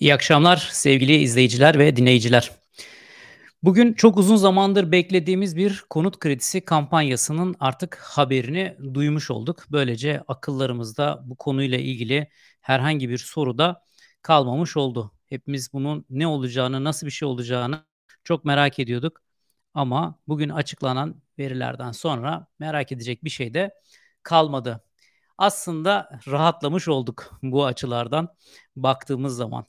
İyi akşamlar sevgili izleyiciler ve dinleyiciler. Bugün çok uzun zamandır beklediğimiz bir konut kredisi kampanyasının artık haberini duymuş olduk. Böylece akıllarımızda bu konuyla ilgili herhangi bir soru da kalmamış oldu. Hepimiz bunun ne olacağını, nasıl bir şey olacağını çok merak ediyorduk. Ama bugün açıklanan verilerden sonra merak edecek bir şey de kalmadı. Aslında rahatlamış olduk bu açılardan baktığımız zaman.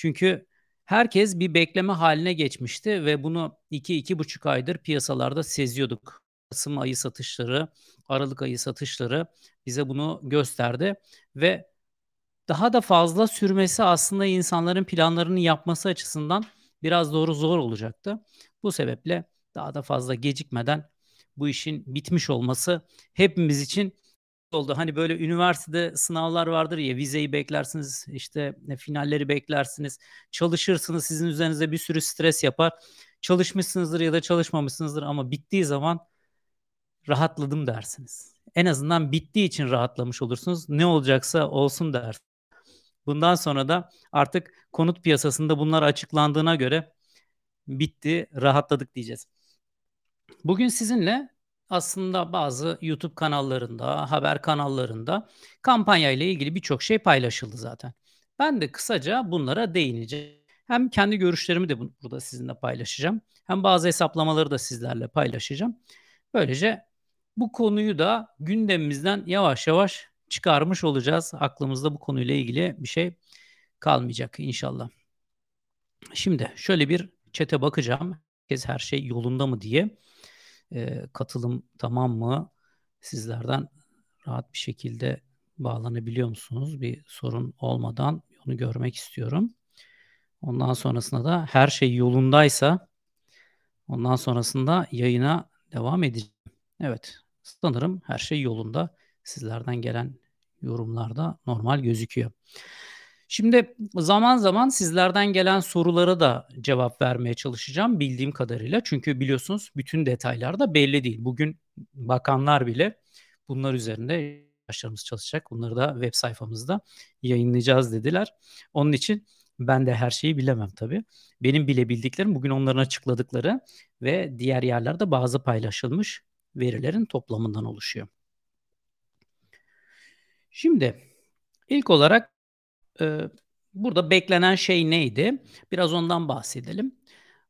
Çünkü herkes bir bekleme haline geçmişti ve bunu 2-2,5 aydır piyasalarda seziyorduk. Kasım ayı satışları, Aralık ayı satışları bize bunu gösterdi ve daha da fazla sürmesi aslında insanların planlarını yapması açısından biraz doğru zor olacaktı. Bu sebeple daha da fazla gecikmeden bu işin bitmiş olması hepimiz için oldu. Hani böyle üniversitede sınavlar vardır ya vizeyi beklersiniz işte finalleri beklersiniz çalışırsınız sizin üzerinize bir sürü stres yapar. Çalışmışsınızdır ya da çalışmamışsınızdır ama bittiği zaman rahatladım dersiniz. En azından bittiği için rahatlamış olursunuz. Ne olacaksa olsun dersiniz. Bundan sonra da artık konut piyasasında bunlar açıklandığına göre bitti, rahatladık diyeceğiz. Bugün sizinle aslında bazı YouTube kanallarında, haber kanallarında kampanya ile ilgili birçok şey paylaşıldı zaten. Ben de kısaca bunlara değineceğim. Hem kendi görüşlerimi de burada sizinle paylaşacağım. Hem bazı hesaplamaları da sizlerle paylaşacağım. Böylece bu konuyu da gündemimizden yavaş yavaş çıkarmış olacağız. Aklımızda bu konuyla ilgili bir şey kalmayacak inşallah. Şimdi şöyle bir çete bakacağım. Herkes her şey yolunda mı diye. E, katılım tamam mı? Sizlerden rahat bir şekilde bağlanabiliyor musunuz? Bir sorun olmadan onu görmek istiyorum. Ondan sonrasında da her şey yolundaysa ondan sonrasında yayına devam edeceğim. Evet sanırım her şey yolunda. Sizlerden gelen yorumlarda normal gözüküyor. Şimdi zaman zaman sizlerden gelen sorulara da cevap vermeye çalışacağım bildiğim kadarıyla. Çünkü biliyorsunuz bütün detaylar da belli değil. Bugün bakanlar bile bunlar üzerinde arkadaşlarımız çalışacak. Bunları da web sayfamızda yayınlayacağız dediler. Onun için ben de her şeyi bilemem tabii. Benim bilebildiklerim bugün onların açıkladıkları ve diğer yerlerde bazı paylaşılmış verilerin toplamından oluşuyor. Şimdi ilk olarak e, burada beklenen şey neydi? Biraz ondan bahsedelim.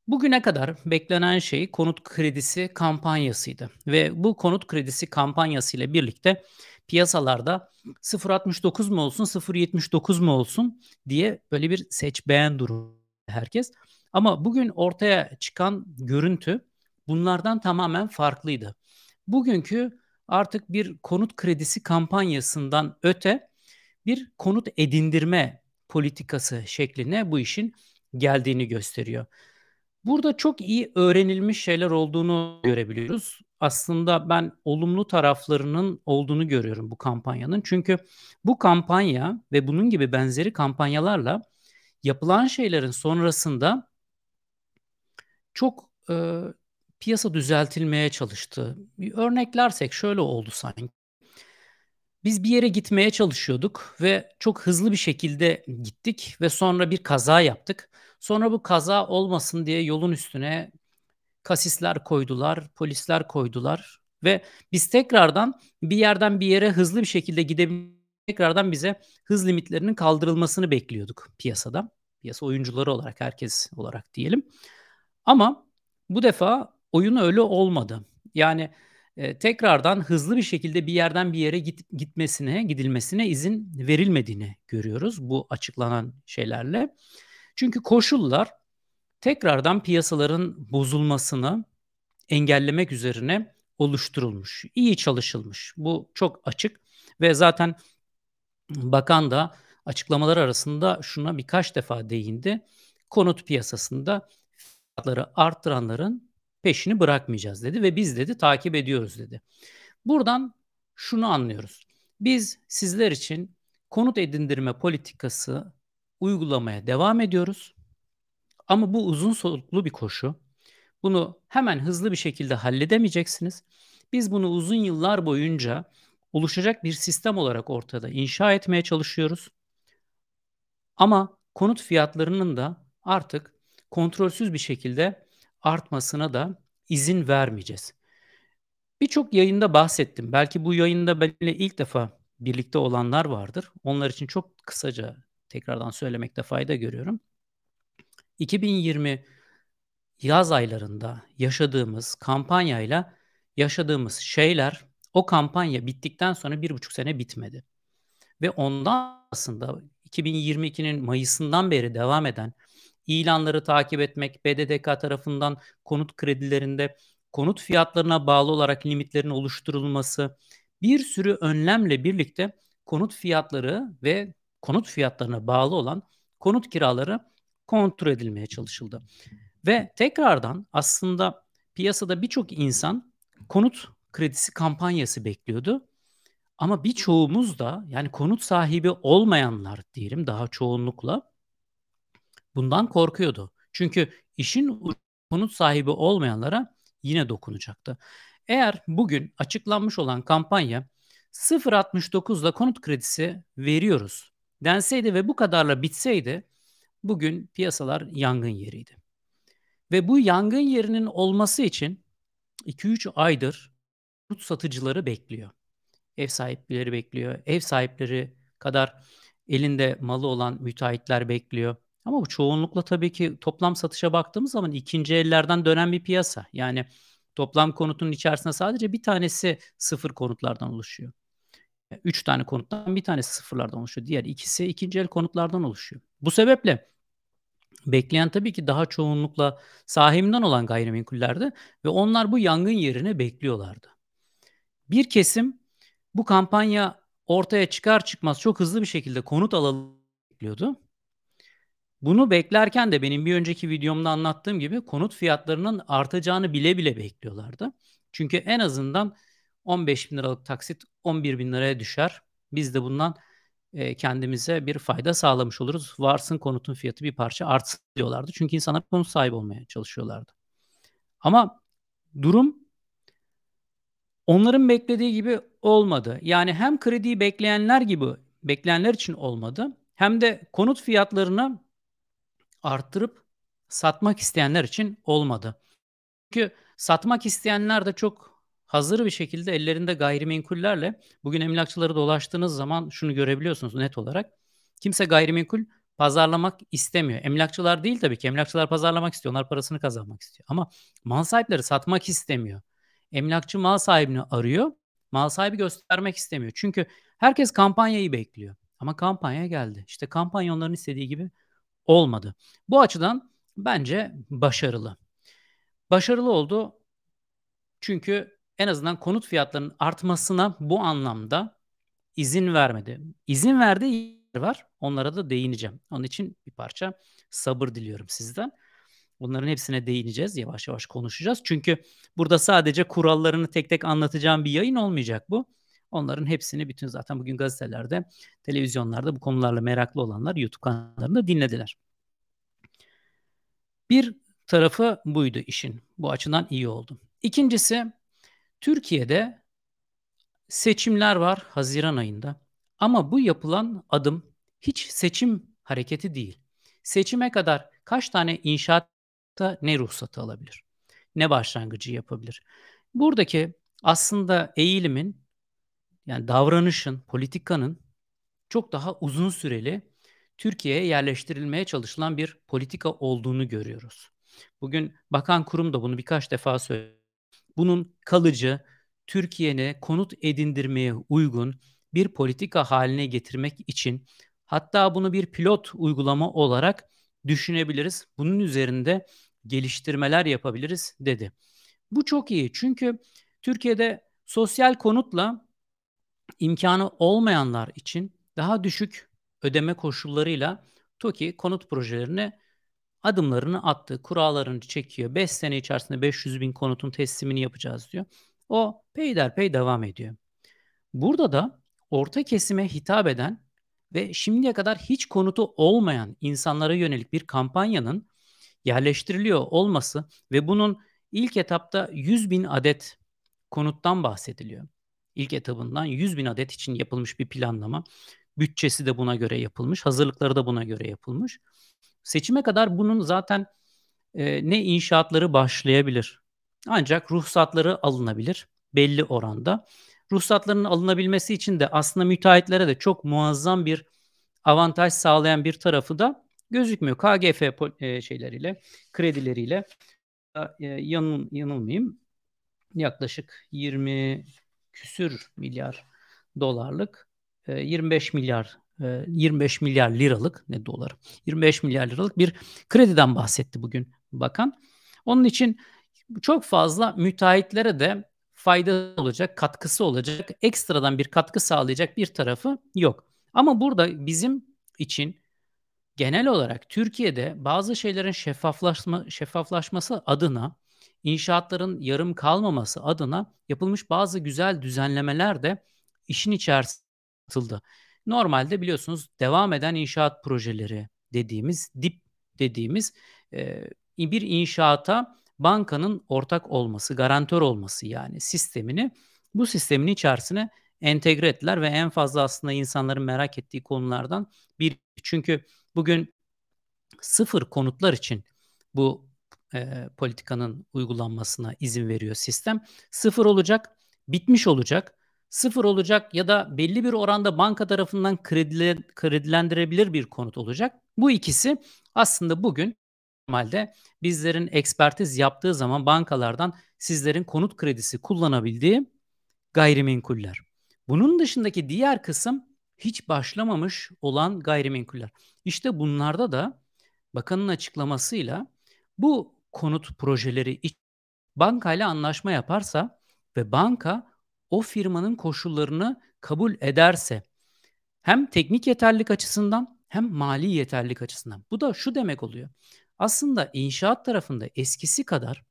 Bugüne kadar beklenen şey konut kredisi kampanyasıydı ve bu konut kredisi kampanyası ile birlikte piyasalarda 0.69 mu olsun 0.79 mu olsun diye böyle bir seç beğen durumu herkes. Ama bugün ortaya çıkan görüntü bunlardan tamamen farklıydı. Bugünkü artık bir konut kredisi kampanyasından öte bir konut edindirme politikası şekline bu işin geldiğini gösteriyor. Burada çok iyi öğrenilmiş şeyler olduğunu görebiliyoruz. Aslında ben olumlu taraflarının olduğunu görüyorum bu kampanyanın. Çünkü bu kampanya ve bunun gibi benzeri kampanyalarla yapılan şeylerin sonrasında çok e, piyasa düzeltilmeye çalıştı. Örneklersek şöyle oldu sanki. Biz bir yere gitmeye çalışıyorduk ve çok hızlı bir şekilde gittik ve sonra bir kaza yaptık. Sonra bu kaza olmasın diye yolun üstüne kasisler koydular, polisler koydular ve biz tekrardan bir yerden bir yere hızlı bir şekilde gidebilmek tekrardan bize hız limitlerinin kaldırılmasını bekliyorduk piyasada. Piyasa oyuncuları olarak herkes olarak diyelim. Ama bu defa oyun öyle olmadı. Yani e, tekrardan hızlı bir şekilde bir yerden bir yere git, gitmesine, gidilmesine izin verilmediğini görüyoruz bu açıklanan şeylerle. Çünkü koşullar tekrardan piyasaların bozulmasını engellemek üzerine oluşturulmuş, iyi çalışılmış. Bu çok açık ve zaten bakan da açıklamalar arasında şuna birkaç defa değindi. Konut piyasasında fiyatları arttıranların peşini bırakmayacağız dedi ve biz dedi takip ediyoruz dedi. Buradan şunu anlıyoruz. Biz sizler için konut edindirme politikası uygulamaya devam ediyoruz. Ama bu uzun soluklu bir koşu. Bunu hemen hızlı bir şekilde halledemeyeceksiniz. Biz bunu uzun yıllar boyunca oluşacak bir sistem olarak ortada inşa etmeye çalışıyoruz. Ama konut fiyatlarının da artık kontrolsüz bir şekilde artmasına da izin vermeyeceğiz. Birçok yayında bahsettim. Belki bu yayında benimle ilk defa birlikte olanlar vardır. Onlar için çok kısaca tekrardan söylemekte fayda görüyorum. 2020 yaz aylarında yaşadığımız kampanyayla yaşadığımız şeyler o kampanya bittikten sonra bir buçuk sene bitmedi. Ve ondan aslında 2022'nin Mayıs'ından beri devam eden ilanları takip etmek, BDDK tarafından konut kredilerinde konut fiyatlarına bağlı olarak limitlerin oluşturulması, bir sürü önlemle birlikte konut fiyatları ve konut fiyatlarına bağlı olan konut kiraları kontrol edilmeye çalışıldı. Ve tekrardan aslında piyasada birçok insan konut kredisi kampanyası bekliyordu. Ama birçoğumuz da yani konut sahibi olmayanlar diyelim daha çoğunlukla bundan korkuyordu. Çünkü işin konut sahibi olmayanlara yine dokunacaktı. Eğer bugün açıklanmış olan kampanya 0.69'la konut kredisi veriyoruz denseydi ve bu kadarla bitseydi bugün piyasalar yangın yeriydi. Ve bu yangın yerinin olması için 2-3 aydır konut satıcıları bekliyor. Ev sahipleri bekliyor. Ev sahipleri kadar elinde malı olan müteahhitler bekliyor. Ama bu çoğunlukla tabii ki toplam satışa baktığımız zaman ikinci ellerden dönen bir piyasa. Yani toplam konutun içerisinde sadece bir tanesi sıfır konutlardan oluşuyor. Üç tane konuttan bir tanesi sıfırlardan oluşuyor. Diğer ikisi ikinci el konutlardan oluşuyor. Bu sebeple bekleyen tabii ki daha çoğunlukla sahibinden olan gayrimenkullerdi ve onlar bu yangın yerini bekliyorlardı. Bir kesim bu kampanya ortaya çıkar çıkmaz çok hızlı bir şekilde konut alalım bekliyordu. Bunu beklerken de benim bir önceki videomda anlattığım gibi konut fiyatlarının artacağını bile bile bekliyorlardı. Çünkü en azından 15 bin liralık taksit 11 bin liraya düşer. Biz de bundan e, kendimize bir fayda sağlamış oluruz. Varsın konutun fiyatı bir parça artsın diyorlardı. Çünkü insanlar konut sahibi olmaya çalışıyorlardı. Ama durum onların beklediği gibi olmadı. Yani hem krediyi bekleyenler gibi bekleyenler için olmadı. Hem de konut fiyatlarını arttırıp satmak isteyenler için olmadı. Çünkü satmak isteyenler de çok hazır bir şekilde ellerinde gayrimenkullerle bugün emlakçıları dolaştığınız zaman şunu görebiliyorsunuz net olarak. Kimse gayrimenkul pazarlamak istemiyor. Emlakçılar değil tabii ki. Emlakçılar pazarlamak istiyor. Onlar parasını kazanmak istiyor. Ama mal sahipleri satmak istemiyor. Emlakçı mal sahibini arıyor. Mal sahibi göstermek istemiyor. Çünkü herkes kampanyayı bekliyor. Ama kampanya geldi. İşte kampanya onların istediği gibi olmadı. Bu açıdan bence başarılı. Başarılı oldu çünkü en azından konut fiyatlarının artmasına bu anlamda izin vermedi. İzin verdiği yer var. Onlara da değineceğim. Onun için bir parça sabır diliyorum sizden. Bunların hepsine değineceğiz. Yavaş yavaş konuşacağız. Çünkü burada sadece kurallarını tek tek anlatacağım bir yayın olmayacak bu. Onların hepsini bütün zaten bugün gazetelerde, televizyonlarda bu konularla meraklı olanlar YouTube kanallarında dinlediler. Bir tarafı buydu işin. Bu açıdan iyi oldu. İkincisi Türkiye'de seçimler var Haziran ayında. Ama bu yapılan adım hiç seçim hareketi değil. Seçime kadar kaç tane inşaatta ne ruhsatı alabilir? Ne başlangıcı yapabilir? Buradaki aslında eğilimin yani davranışın, politikanın çok daha uzun süreli Türkiye'ye yerleştirilmeye çalışılan bir politika olduğunu görüyoruz. Bugün bakan kurum da bunu birkaç defa söyledi. Bunun kalıcı, Türkiye'ne konut edindirmeye uygun bir politika haline getirmek için hatta bunu bir pilot uygulama olarak düşünebiliriz. Bunun üzerinde geliştirmeler yapabiliriz dedi. Bu çok iyi çünkü Türkiye'de sosyal konutla imkanı olmayanlar için daha düşük ödeme koşullarıyla TOKİ konut projelerine adımlarını attı. Kurallarını çekiyor. 5 sene içerisinde 500 bin konutun teslimini yapacağız diyor. O peyderpey devam ediyor. Burada da orta kesime hitap eden ve şimdiye kadar hiç konutu olmayan insanlara yönelik bir kampanyanın yerleştiriliyor olması ve bunun ilk etapta 100 bin adet konuttan bahsediliyor ilk etabından 100 bin adet için yapılmış bir planlama. bütçesi de buna göre yapılmış, hazırlıkları da buna göre yapılmış. Seçime kadar bunun zaten e, ne inşaatları başlayabilir. Ancak ruhsatları alınabilir belli oranda. Ruhsatların alınabilmesi için de aslında müteahhitlere de çok muazzam bir avantaj sağlayan bir tarafı da gözükmüyor. KGF e, şeyleriyle, kredileriyle e, yanıl, yanılmayayım yaklaşık 20 küsür milyar dolarlık 25 e, milyar 25 milyar liralık ne dolar 25 milyar liralık bir krediden bahsetti bugün bakan. Onun için çok fazla müteahhitlere de fayda olacak, katkısı olacak, ekstradan bir katkı sağlayacak bir tarafı yok. Ama burada bizim için genel olarak Türkiye'de bazı şeylerin şeffaflaşma şeffaflaşması adına inşaatların yarım kalmaması adına yapılmış bazı güzel düzenlemeler de işin içerisine atıldı. Normalde biliyorsunuz devam eden inşaat projeleri dediğimiz, dip dediğimiz e, bir inşaata bankanın ortak olması, garantör olması yani sistemini bu sistemin içerisine entegre ettiler ve en fazla aslında insanların merak ettiği konulardan bir. Çünkü bugün sıfır konutlar için bu e, politikanın uygulanmasına izin veriyor sistem. Sıfır olacak, bitmiş olacak. Sıfır olacak ya da belli bir oranda banka tarafından kredile, kredilendirebilir bir konut olacak. Bu ikisi aslında bugün normalde bizlerin ekspertiz yaptığı zaman bankalardan sizlerin konut kredisi kullanabildiği gayrimenkuller. Bunun dışındaki diğer kısım hiç başlamamış olan gayrimenkuller. İşte bunlarda da bakanın açıklamasıyla bu konut projeleri bankayla anlaşma yaparsa ve banka o firmanın koşullarını kabul ederse hem teknik yeterlilik açısından hem mali yeterlilik açısından. Bu da şu demek oluyor. Aslında inşaat tarafında eskisi kadar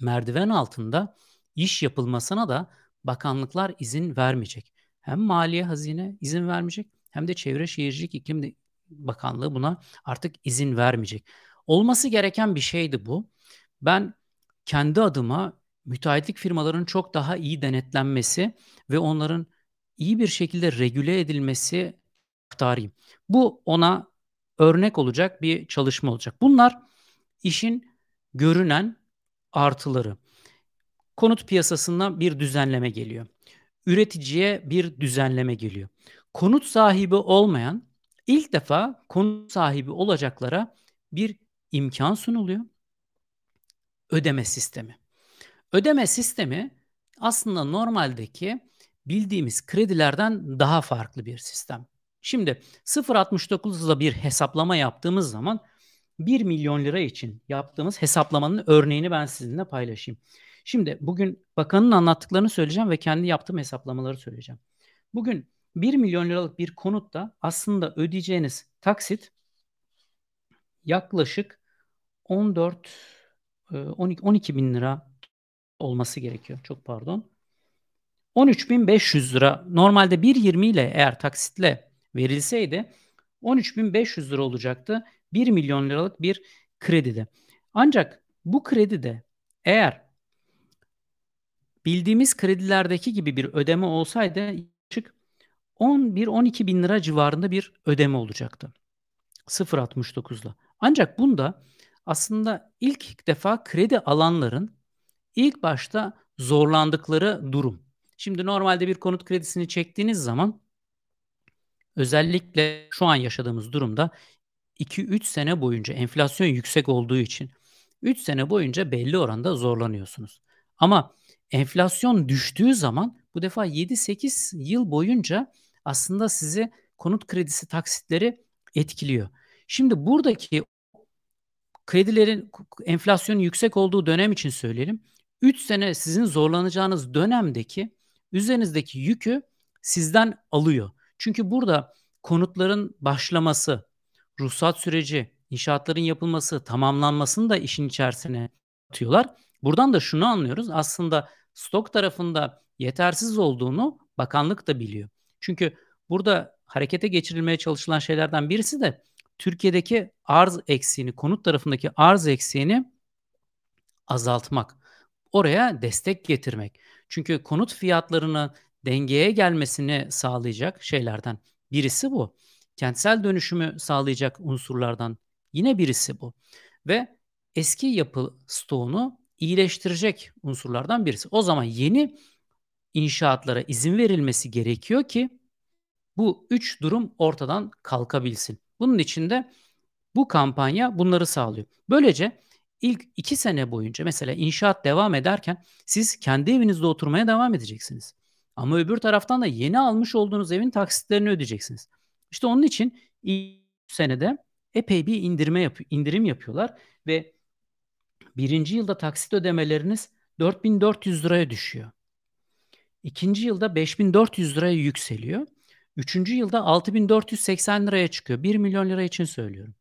merdiven altında iş yapılmasına da bakanlıklar izin vermeyecek. Hem Maliye Hazine izin vermeyecek hem de Çevre Şehircilik İklim Bakanlığı buna artık izin vermeyecek. Olması gereken bir şeydi bu. Ben kendi adıma müteahhitlik firmalarının çok daha iyi denetlenmesi ve onların iyi bir şekilde regüle edilmesi aktarayım. Bu ona örnek olacak bir çalışma olacak. Bunlar işin görünen artıları. Konut piyasasına bir düzenleme geliyor. Üreticiye bir düzenleme geliyor. Konut sahibi olmayan ilk defa konut sahibi olacaklara bir imkan sunuluyor. Ödeme sistemi. Ödeme sistemi aslında normaldeki bildiğimiz kredilerden daha farklı bir sistem. Şimdi 0.69'la bir hesaplama yaptığımız zaman 1 milyon lira için yaptığımız hesaplamanın örneğini ben sizinle paylaşayım. Şimdi bugün bakanın anlattıklarını söyleyeceğim ve kendi yaptığım hesaplamaları söyleyeceğim. Bugün 1 milyon liralık bir konutta aslında ödeyeceğiniz taksit yaklaşık 14 12, 12 bin lira olması gerekiyor. Çok pardon. 13.500 lira normalde 1.20 ile eğer taksitle verilseydi 13.500 lira olacaktı 1 milyon liralık bir kredide. Ancak bu kredide eğer bildiğimiz kredilerdeki gibi bir ödeme olsaydı yaklaşık 11-12 bin lira civarında bir ödeme olacaktı. 0.69'la. Ancak bunda aslında ilk defa kredi alanların ilk başta zorlandıkları durum. Şimdi normalde bir konut kredisini çektiğiniz zaman özellikle şu an yaşadığımız durumda 2-3 sene boyunca enflasyon yüksek olduğu için 3 sene boyunca belli oranda zorlanıyorsunuz. Ama enflasyon düştüğü zaman bu defa 7-8 yıl boyunca aslında sizi konut kredisi taksitleri etkiliyor. Şimdi buradaki kredilerin enflasyonun yüksek olduğu dönem için söyleyelim. 3 sene sizin zorlanacağınız dönemdeki üzerinizdeki yükü sizden alıyor. Çünkü burada konutların başlaması, ruhsat süreci, inşaatların yapılması, tamamlanmasını da işin içerisine atıyorlar. Buradan da şunu anlıyoruz. Aslında stok tarafında yetersiz olduğunu bakanlık da biliyor. Çünkü burada harekete geçirilmeye çalışılan şeylerden birisi de Türkiye'deki arz eksiğini, konut tarafındaki arz eksiğini azaltmak. Oraya destek getirmek. Çünkü konut fiyatlarını dengeye gelmesini sağlayacak şeylerden birisi bu. Kentsel dönüşümü sağlayacak unsurlardan yine birisi bu. Ve eski yapı stoğunu iyileştirecek unsurlardan birisi. O zaman yeni inşaatlara izin verilmesi gerekiyor ki bu üç durum ortadan kalkabilsin. Bunun için de bu kampanya bunları sağlıyor. Böylece ilk iki sene boyunca mesela inşaat devam ederken siz kendi evinizde oturmaya devam edeceksiniz. Ama öbür taraftan da yeni almış olduğunuz evin taksitlerini ödeyeceksiniz. İşte onun için ilk senede epey bir indirme yap indirim yapıyorlar ve birinci yılda taksit ödemeleriniz 4400 liraya düşüyor. İkinci yılda 5400 liraya yükseliyor. Üçüncü yılda 6480 liraya çıkıyor. 1 milyon lira için söylüyorum.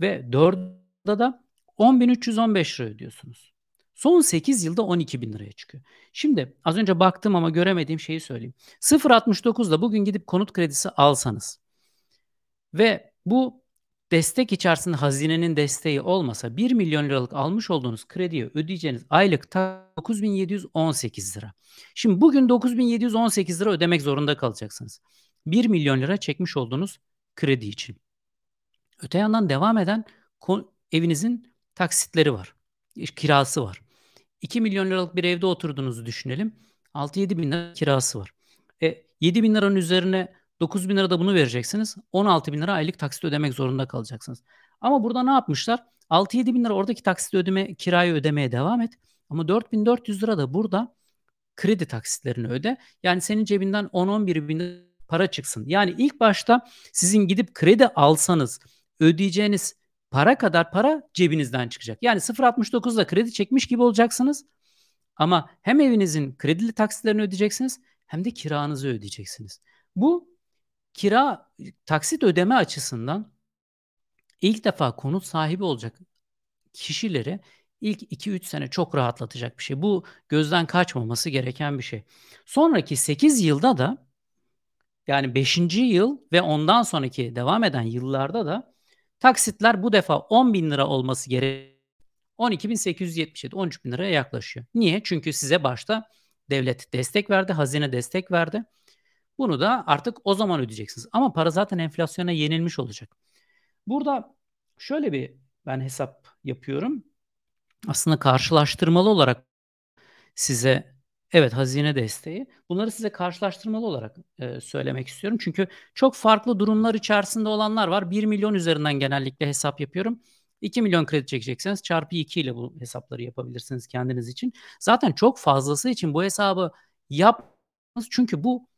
Ve dördüncü da 10.315 lira ödüyorsunuz. Son 8 yılda 12 bin liraya çıkıyor. Şimdi az önce baktım ama göremediğim şeyi söyleyeyim. 0.69'da bugün gidip konut kredisi alsanız ve bu destek içerisinde hazinenin desteği olmasa 1 milyon liralık almış olduğunuz krediye ödeyeceğiniz aylık 9718 lira. Şimdi bugün 9718 lira ödemek zorunda kalacaksınız. 1 milyon lira çekmiş olduğunuz kredi için. Öte yandan devam eden evinizin taksitleri var. Kirası var. 2 milyon liralık bir evde oturduğunuzu düşünelim. 6-7 bin lira kirası var. E, 7 bin liranın üzerine 9 bin lira da bunu vereceksiniz. 16 bin lira aylık taksit ödemek zorunda kalacaksınız. Ama burada ne yapmışlar? 6-7 bin lira oradaki taksit ödeme, kirayı ödemeye devam et. Ama 4400 lira da burada kredi taksitlerini öde. Yani senin cebinden 10-11 bin para çıksın. Yani ilk başta sizin gidip kredi alsanız ödeyeceğiniz para kadar para cebinizden çıkacak. Yani 0.69'da kredi çekmiş gibi olacaksınız. Ama hem evinizin kredili taksitlerini ödeyeceksiniz hem de kiranızı ödeyeceksiniz. Bu kira taksit ödeme açısından ilk defa konut sahibi olacak kişileri ilk 2-3 sene çok rahatlatacak bir şey. Bu gözden kaçmaması gereken bir şey. Sonraki 8 yılda da yani 5. yıl ve ondan sonraki devam eden yıllarda da taksitler bu defa 10 bin lira olması gerek. 12.877, 13 bin liraya yaklaşıyor. Niye? Çünkü size başta devlet destek verdi, hazine destek verdi. Bunu da artık o zaman ödeyeceksiniz. Ama para zaten enflasyona yenilmiş olacak. Burada şöyle bir ben hesap yapıyorum. Aslında karşılaştırmalı olarak size evet hazine desteği. Bunları size karşılaştırmalı olarak e, söylemek istiyorum. Çünkü çok farklı durumlar içerisinde olanlar var. 1 milyon üzerinden genellikle hesap yapıyorum. 2 milyon kredi çekecekseniz çarpı 2 ile bu hesapları yapabilirsiniz kendiniz için. Zaten çok fazlası için bu hesabı yapmanız çünkü bu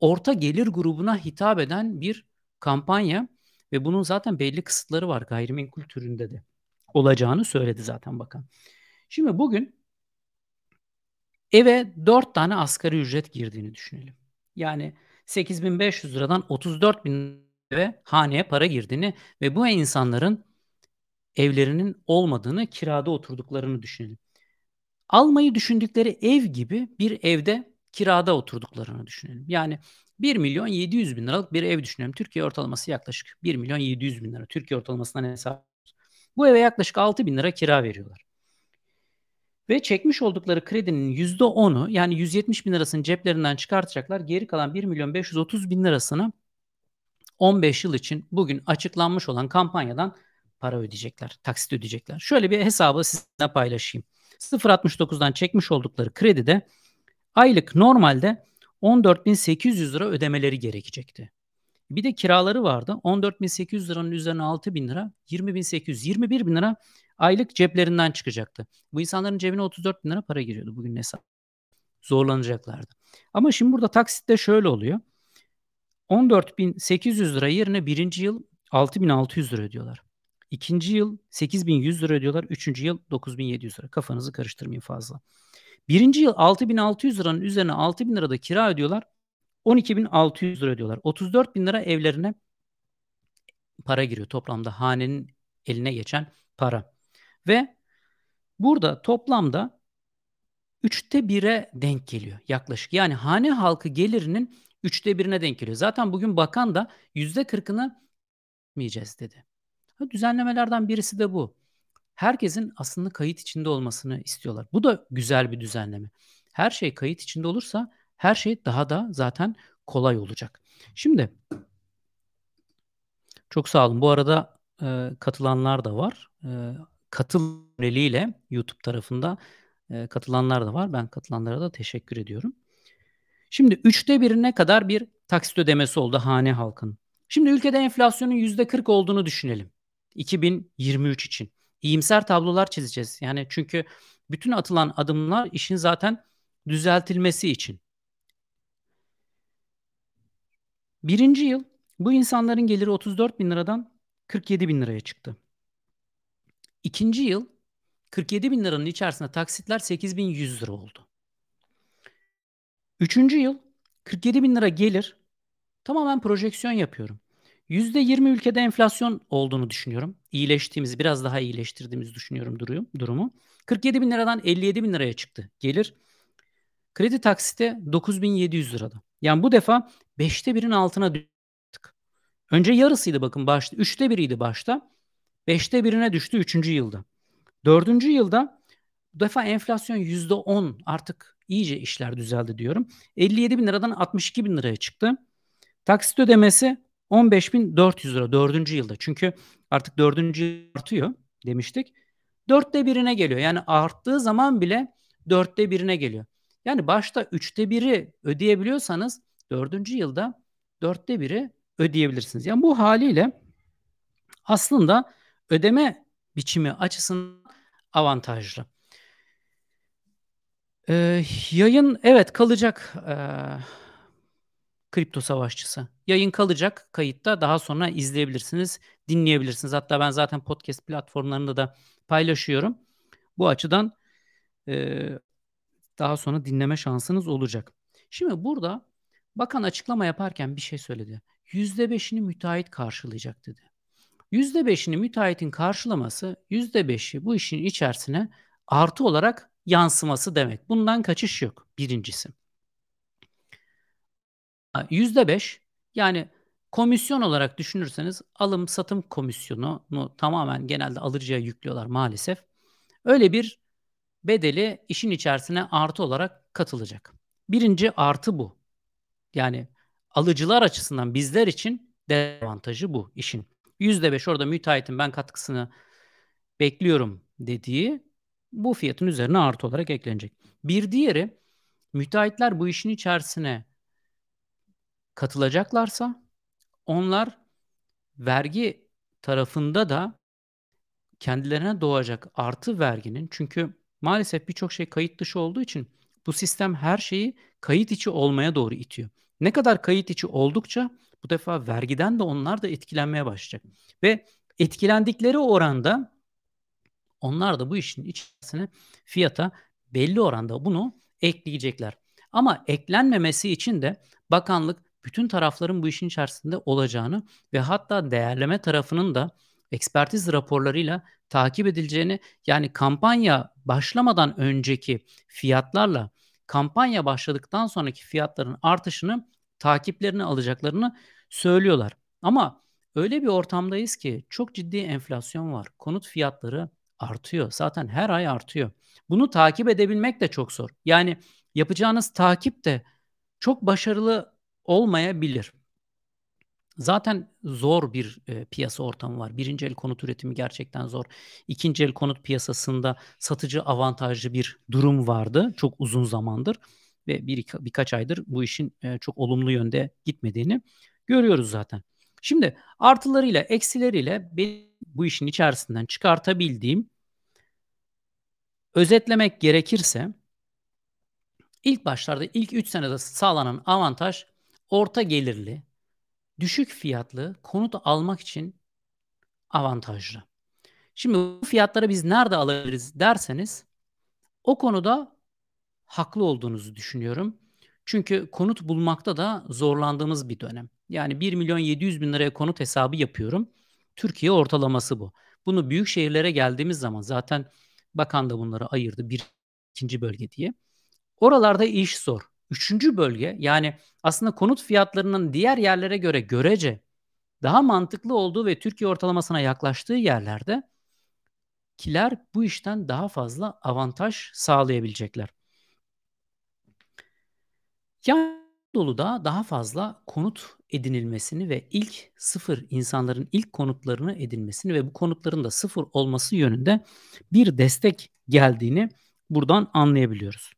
orta gelir grubuna hitap eden bir kampanya ve bunun zaten belli kısıtları var gayrimenkul türünde de olacağını söyledi zaten bakan. Şimdi bugün eve 4 tane asgari ücret girdiğini düşünelim. Yani 8500 liradan 34 bin eve haneye para girdiğini ve bu insanların evlerinin olmadığını, kirada oturduklarını düşünelim. Almayı düşündükleri ev gibi bir evde kirada oturduklarını düşünelim. Yani 1 milyon 700 bin liralık bir ev düşünelim. Türkiye ortalaması yaklaşık 1 milyon 700 bin lira. Türkiye ortalamasından hesap. Bu eve yaklaşık 6 bin lira kira veriyorlar. Ve çekmiş oldukları kredinin %10'u yani 170 bin lirasını ceplerinden çıkartacaklar. Geri kalan 1 milyon 530 bin lirasını 15 yıl için bugün açıklanmış olan kampanyadan para ödeyecekler, taksit ödeyecekler. Şöyle bir hesabı sizinle paylaşayım. 0.69'dan çekmiş oldukları kredide aylık normalde 14.800 lira ödemeleri gerekecekti. Bir de kiraları vardı. 14.800 liranın üzerine 6.000 lira, 20.800, 21 bin lira aylık ceplerinden çıkacaktı. Bu insanların cebine 34 bin lira para giriyordu bugün hesap. Zorlanacaklardı. Ama şimdi burada taksitte şöyle oluyor. 14.800 lira yerine birinci yıl 6.600 lira ödüyorlar. İkinci yıl 8.100 lira ödüyorlar. Üçüncü yıl 9.700 lira. Kafanızı karıştırmayın fazla. Birinci yıl 6.600 liranın üzerine 6.000 lira da kira ödüyorlar. 12.600 lira ödüyorlar. 34 bin lira evlerine para giriyor toplamda hanenin eline geçen para. Ve burada toplamda üçte bire denk geliyor yaklaşık. Yani hane halkı gelirinin üçte birine denk geliyor. Zaten bugün bakan da yüzde kırkını yiyeceğiz dedi. Düzenlemelerden birisi de bu. Herkesin aslında kayıt içinde olmasını istiyorlar. Bu da güzel bir düzenleme. Her şey kayıt içinde olursa her şey daha da zaten kolay olacak. Şimdi çok sağ olun. Bu arada e, katılanlar da var. E, katıl YouTube tarafında e, katılanlar da var. Ben katılanlara da teşekkür ediyorum. Şimdi üçte birine kadar bir taksit ödemesi oldu hane halkın. Şimdi ülkede enflasyonun yüzde 40 olduğunu düşünelim. 2023 için. İyimser tablolar çizeceğiz. Yani çünkü bütün atılan adımlar işin zaten düzeltilmesi için. Birinci yıl bu insanların geliri 34 bin liradan 47 bin liraya çıktı. İkinci yıl 47 bin liranın içerisinde taksitler 8100 lira oldu. Üçüncü yıl 47 bin lira gelir. Tamamen projeksiyon yapıyorum. %20 ülkede enflasyon olduğunu düşünüyorum. İyileştiğimizi, biraz daha iyileştirdiğimizi düşünüyorum durumu. 47 bin liradan 57 bin liraya çıktı. Gelir. Kredi taksite 9700 lirada. Yani bu defa 5'te birin altına düştük. Önce yarısıydı bakın başta. 3'te biriydi başta. 5'te birine düştü 3. yılda. 4. yılda bu defa enflasyon %10 artık iyice işler düzeldi diyorum. 57 bin liradan 62 bin liraya çıktı. Taksit ödemesi 15.400 lira 4. yılda. Çünkü artık 4. yıl artıyor demiştik. Dörtte birine geliyor. Yani arttığı zaman bile dörtte birine geliyor. Yani başta üçte biri ödeyebiliyorsanız dördüncü yılda dörtte biri ödeyebilirsiniz. Yani bu haliyle aslında ödeme biçimi açısından avantajlı. Ee, yayın evet kalacak ee, kripto savaşçısı. Yayın kalacak kayıtta daha sonra izleyebilirsiniz, dinleyebilirsiniz. Hatta ben zaten podcast platformlarında da paylaşıyorum. Bu açıdan e, daha sonra dinleme şansınız olacak. Şimdi burada bakan açıklama yaparken bir şey söyledi. %5'ini müteahhit karşılayacak dedi. %5'ini müteahhitin karşılaması %5'i bu işin içerisine artı olarak yansıması demek. Bundan kaçış yok birincisi. %5 yani komisyon olarak düşünürseniz alım satım komisyonu tamamen genelde alıcıya yüklüyorlar maalesef. Öyle bir bedeli işin içerisine artı olarak katılacak. Birinci artı bu. Yani alıcılar açısından bizler için dezavantajı bu işin. %5 orada müteahhitin ben katkısını bekliyorum dediği bu fiyatın üzerine artı olarak eklenecek. Bir diğeri müteahhitler bu işin içerisine katılacaklarsa onlar vergi tarafında da kendilerine doğacak artı verginin çünkü maalesef birçok şey kayıt dışı olduğu için bu sistem her şeyi kayıt içi olmaya doğru itiyor. Ne kadar kayıt içi oldukça bu defa vergiden de onlar da etkilenmeye başlayacak. Ve etkilendikleri oranda onlar da bu işin içerisine fiyata belli oranda bunu ekleyecekler. Ama eklenmemesi için de bakanlık bütün tarafların bu işin içerisinde olacağını ve hatta değerleme tarafının da ekspertiz raporlarıyla takip edileceğini yani kampanya başlamadan önceki fiyatlarla kampanya başladıktan sonraki fiyatların artışını takiplerini alacaklarını söylüyorlar. Ama öyle bir ortamdayız ki çok ciddi enflasyon var. Konut fiyatları artıyor. Zaten her ay artıyor. Bunu takip edebilmek de çok zor. Yani yapacağınız takip de çok başarılı olmayabilir. Zaten zor bir e, piyasa ortamı var. Birinci el konut üretimi gerçekten zor. İkinci el konut piyasasında satıcı avantajlı bir durum vardı çok uzun zamandır ve bir birkaç aydır bu işin e, çok olumlu yönde gitmediğini görüyoruz zaten. Şimdi artılarıyla eksileriyle benim bu işin içerisinden çıkartabildiğim özetlemek gerekirse ilk başlarda ilk 3 senede sağlanan avantaj orta gelirli, düşük fiyatlı konut almak için avantajlı. Şimdi bu fiyatları biz nerede alabiliriz derseniz o konuda haklı olduğunuzu düşünüyorum. Çünkü konut bulmakta da zorlandığımız bir dönem. Yani 1 milyon 700 bin liraya konut hesabı yapıyorum. Türkiye ortalaması bu. Bunu büyük şehirlere geldiğimiz zaman zaten bakan da bunları ayırdı bir ikinci bölge diye. Oralarda iş zor. Üçüncü bölge yani aslında konut fiyatlarının diğer yerlere göre görece daha mantıklı olduğu ve Türkiye ortalamasına yaklaştığı yerlerde kiler bu işten daha fazla avantaj sağlayabilecekler. Yani Anadolu'da daha fazla konut edinilmesini ve ilk sıfır insanların ilk konutlarını edinmesini ve bu konutların da sıfır olması yönünde bir destek geldiğini buradan anlayabiliyoruz.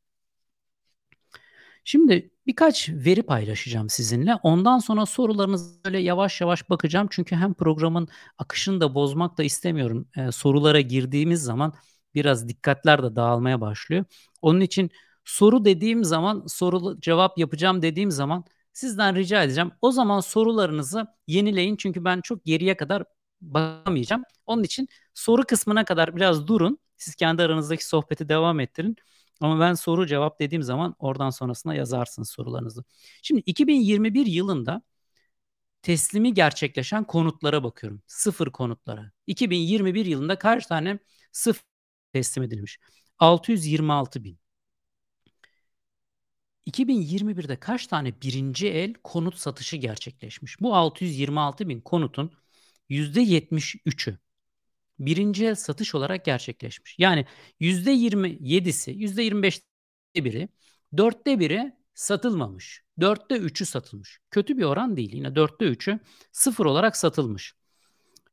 Şimdi birkaç veri paylaşacağım sizinle. Ondan sonra sorularınızı böyle yavaş yavaş bakacağım. Çünkü hem programın akışını da bozmak da istemiyorum. Ee, sorulara girdiğimiz zaman biraz dikkatler de dağılmaya başlıyor. Onun için soru dediğim zaman, soru cevap yapacağım dediğim zaman sizden rica edeceğim. O zaman sorularınızı yenileyin. Çünkü ben çok geriye kadar bakamayacağım. Onun için soru kısmına kadar biraz durun. Siz kendi aranızdaki sohbeti devam ettirin. Ama ben soru cevap dediğim zaman oradan sonrasına yazarsınız sorularınızı. Şimdi 2021 yılında teslimi gerçekleşen konutlara bakıyorum. Sıfır konutlara. 2021 yılında kaç tane sıfır teslim edilmiş? 626 bin. 2021'de kaç tane birinci el konut satışı gerçekleşmiş? Bu 626 bin konutun %73'ü birinci el satış olarak gerçekleşmiş. Yani %27'si, %25'te biri, dörtte biri satılmamış. Dörtte üçü satılmış. Kötü bir oran değil. Yine dörtte üçü sıfır olarak satılmış.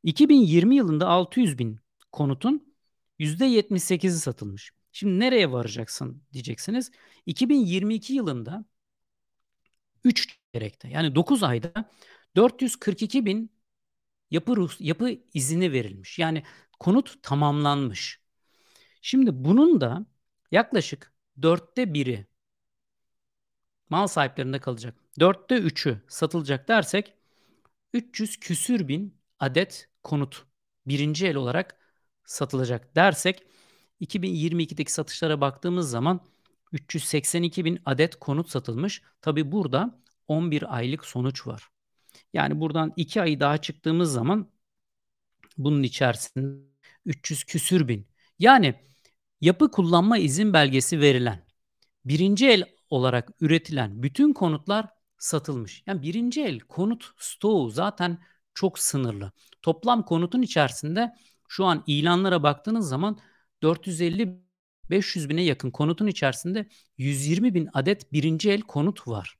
2020 yılında 600 bin konutun %78'i satılmış. Şimdi nereye varacaksın diyeceksiniz. 2022 yılında 3 çeyrekte yani 9 ayda 442 bin yapı ruh, yapı izini verilmiş. Yani konut tamamlanmış. Şimdi bunun da yaklaşık dörtte biri mal sahiplerinde kalacak. Dörtte üçü satılacak dersek 300 küsür bin adet konut birinci el olarak satılacak dersek 2022'deki satışlara baktığımız zaman 382 bin adet konut satılmış. Tabi burada 11 aylık sonuç var. Yani buradan 2 ayı daha çıktığımız zaman bunun içerisinde 300 küsür bin. Yani yapı kullanma izin belgesi verilen, birinci el olarak üretilen bütün konutlar satılmış. Yani birinci el konut stoğu zaten çok sınırlı. Toplam konutun içerisinde şu an ilanlara baktığınız zaman 450 500 bine yakın konutun içerisinde 120 bin adet birinci el konut var.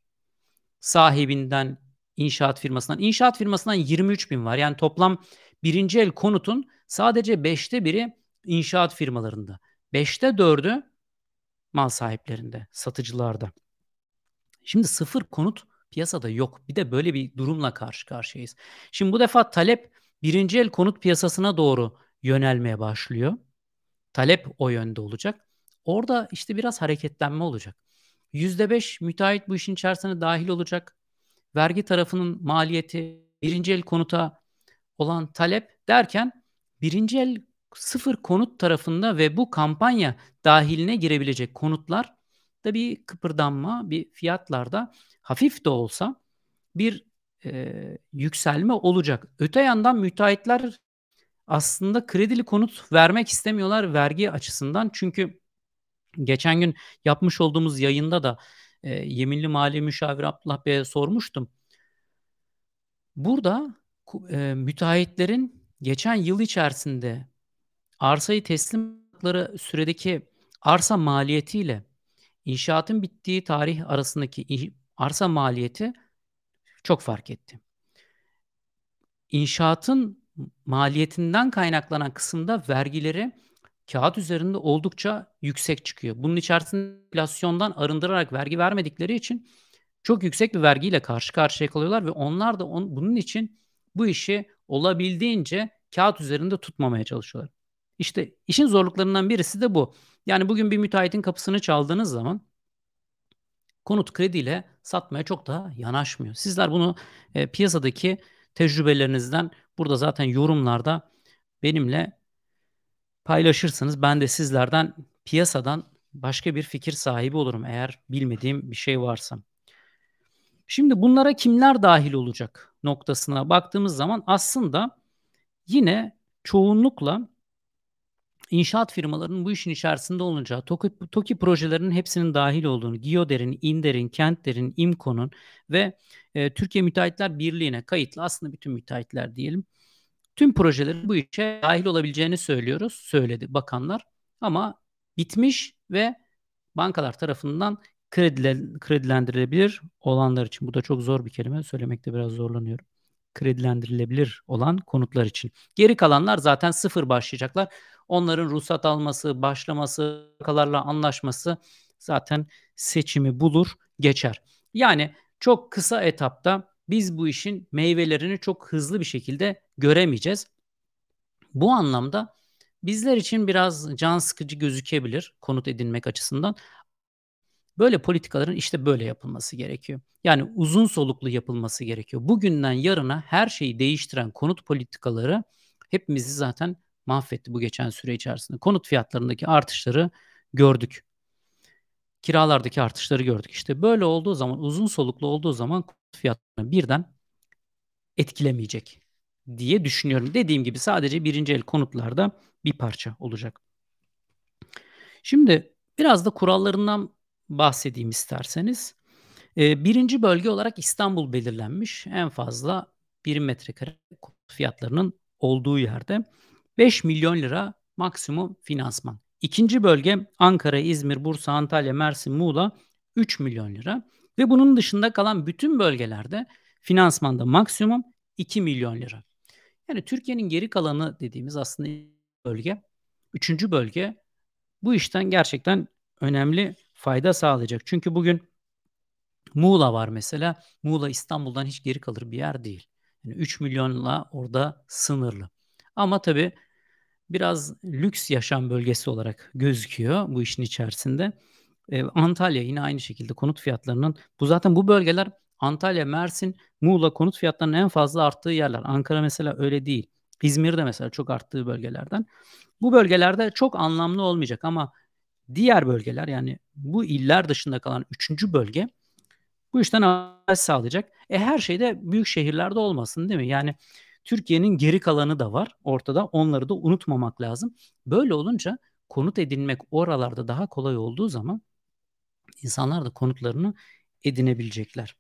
Sahibinden, inşaat firmasından. İnşaat firmasından 23 bin var. Yani toplam birinci el konutun sadece beşte biri inşaat firmalarında. Beşte dördü mal sahiplerinde, satıcılarda. Şimdi sıfır konut piyasada yok. Bir de böyle bir durumla karşı karşıyayız. Şimdi bu defa talep birinci el konut piyasasına doğru yönelmeye başlıyor. Talep o yönde olacak. Orada işte biraz hareketlenme olacak. %5 müteahhit bu işin içerisine dahil olacak vergi tarafının maliyeti, birinci el konuta olan talep derken birinci el sıfır konut tarafında ve bu kampanya dahiline girebilecek konutlar da bir kıpırdanma, bir fiyatlarda hafif de olsa bir e, yükselme olacak. Öte yandan müteahhitler aslında kredili konut vermek istemiyorlar vergi açısından. Çünkü geçen gün yapmış olduğumuz yayında da e, yeminli mali müşavir Abdullah Bey'e sormuştum. Burada e, müteahhitlerin geçen yıl içerisinde arsayı teslim süredeki arsa maliyetiyle inşaatın bittiği tarih arasındaki arsa maliyeti çok fark etti. İnşaatın maliyetinden kaynaklanan kısımda vergileri kağıt üzerinde oldukça yüksek çıkıyor. Bunun içerisinde enflasyondan arındırarak vergi vermedikleri için çok yüksek bir vergiyle karşı karşıya kalıyorlar ve onlar da on, bunun için bu işi olabildiğince kağıt üzerinde tutmamaya çalışıyorlar. İşte işin zorluklarından birisi de bu. Yani bugün bir müteahhitin kapısını çaldığınız zaman konut krediyle satmaya çok da yanaşmıyor. Sizler bunu e, piyasadaki tecrübelerinizden burada zaten yorumlarda benimle paylaşırsınız. Ben de sizlerden piyasadan başka bir fikir sahibi olurum eğer bilmediğim bir şey varsa. Şimdi bunlara kimler dahil olacak noktasına baktığımız zaman aslında yine çoğunlukla inşaat firmalarının bu işin içerisinde olacağı, TOKİ, TOKİ projelerinin hepsinin dahil olduğunu, GİODER'in, İNDER'in, KENTDER'in, İMKO'nun ve e, Türkiye Müteahhitler Birliği'ne kayıtlı aslında bütün müteahhitler diyelim Tüm projelerin bu işe dahil olabileceğini söylüyoruz, söyledi bakanlar. Ama bitmiş ve bankalar tarafından Kredilen kredilendirilebilir olanlar için. Bu da çok zor bir kelime. Söylemekte biraz zorlanıyorum. Kredilendirilebilir olan konutlar için. Geri kalanlar zaten sıfır başlayacaklar. Onların ruhsat alması, başlaması, bankalarla anlaşması zaten seçimi bulur, geçer. Yani çok kısa etapta biz bu işin meyvelerini çok hızlı bir şekilde göremeyeceğiz. Bu anlamda bizler için biraz can sıkıcı gözükebilir konut edinmek açısından. Böyle politikaların işte böyle yapılması gerekiyor. Yani uzun soluklu yapılması gerekiyor. Bugünden yarına her şeyi değiştiren konut politikaları hepimizi zaten mahvetti bu geçen süre içerisinde. Konut fiyatlarındaki artışları gördük. Kiralardaki artışları gördük. İşte böyle olduğu zaman uzun soluklu olduğu zaman konut fiyatlarını birden etkilemeyecek diye düşünüyorum. Dediğim gibi sadece birinci el konutlarda bir parça olacak. Şimdi biraz da kurallarından bahsedeyim isterseniz. Ee, birinci bölge olarak İstanbul belirlenmiş. En fazla 1 metrekare fiyatlarının olduğu yerde 5 milyon lira maksimum finansman. İkinci bölge Ankara, İzmir, Bursa, Antalya, Mersin, Muğla 3 milyon lira. Ve bunun dışında kalan bütün bölgelerde finansmanda maksimum 2 milyon lira. Yani Türkiye'nin geri kalanı dediğimiz aslında bölge. Üçüncü bölge bu işten gerçekten önemli fayda sağlayacak. Çünkü bugün Muğla var mesela. Muğla İstanbul'dan hiç geri kalır bir yer değil. Yani 3 milyonla orada sınırlı. Ama tabii biraz lüks yaşam bölgesi olarak gözüküyor bu işin içerisinde. Ee, Antalya yine aynı şekilde konut fiyatlarının bu zaten bu bölgeler Antalya, Mersin, Muğla konut fiyatlarının en fazla arttığı yerler. Ankara mesela öyle değil. İzmir'de mesela çok arttığı bölgelerden. Bu bölgelerde çok anlamlı olmayacak ama diğer bölgeler yani bu iller dışında kalan üçüncü bölge bu işten avantaj sağlayacak. E her şey de büyük şehirlerde olmasın değil mi? Yani Türkiye'nin geri kalanı da var ortada. Onları da unutmamak lazım. Böyle olunca konut edinmek oralarda daha kolay olduğu zaman insanlar da konutlarını edinebilecekler.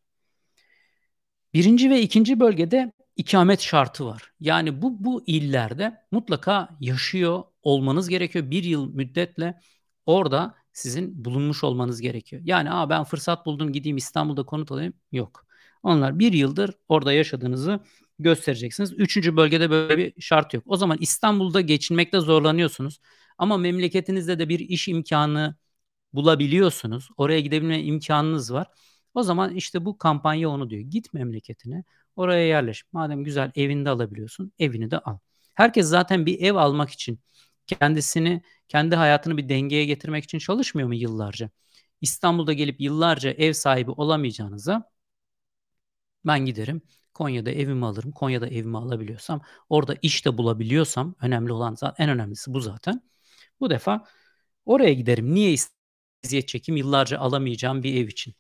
Birinci ve ikinci bölgede ikamet şartı var. Yani bu bu illerde mutlaka yaşıyor olmanız gerekiyor. Bir yıl müddetle orada sizin bulunmuş olmanız gerekiyor. Yani Aa, ben fırsat buldum gideyim İstanbul'da konut alayım. Yok. Onlar bir yıldır orada yaşadığınızı göstereceksiniz. Üçüncü bölgede böyle bir şart yok. O zaman İstanbul'da geçinmekte zorlanıyorsunuz. Ama memleketinizde de bir iş imkanı bulabiliyorsunuz. Oraya gidebilme imkanınız var. O zaman işte bu kampanya onu diyor. Git memleketine, oraya yerleş. Madem güzel evinde alabiliyorsun, evini de al. Herkes zaten bir ev almak için kendisini, kendi hayatını bir dengeye getirmek için çalışmıyor mu yıllarca? İstanbul'da gelip yıllarca ev sahibi olamayacağınıza ben giderim Konya'da evimi alırım. Konya'da evimi alabiliyorsam, orada iş de bulabiliyorsam önemli olan zaten en önemlisi bu zaten. Bu defa oraya giderim. Niye eziyet çekeyim yıllarca alamayacağım bir ev için?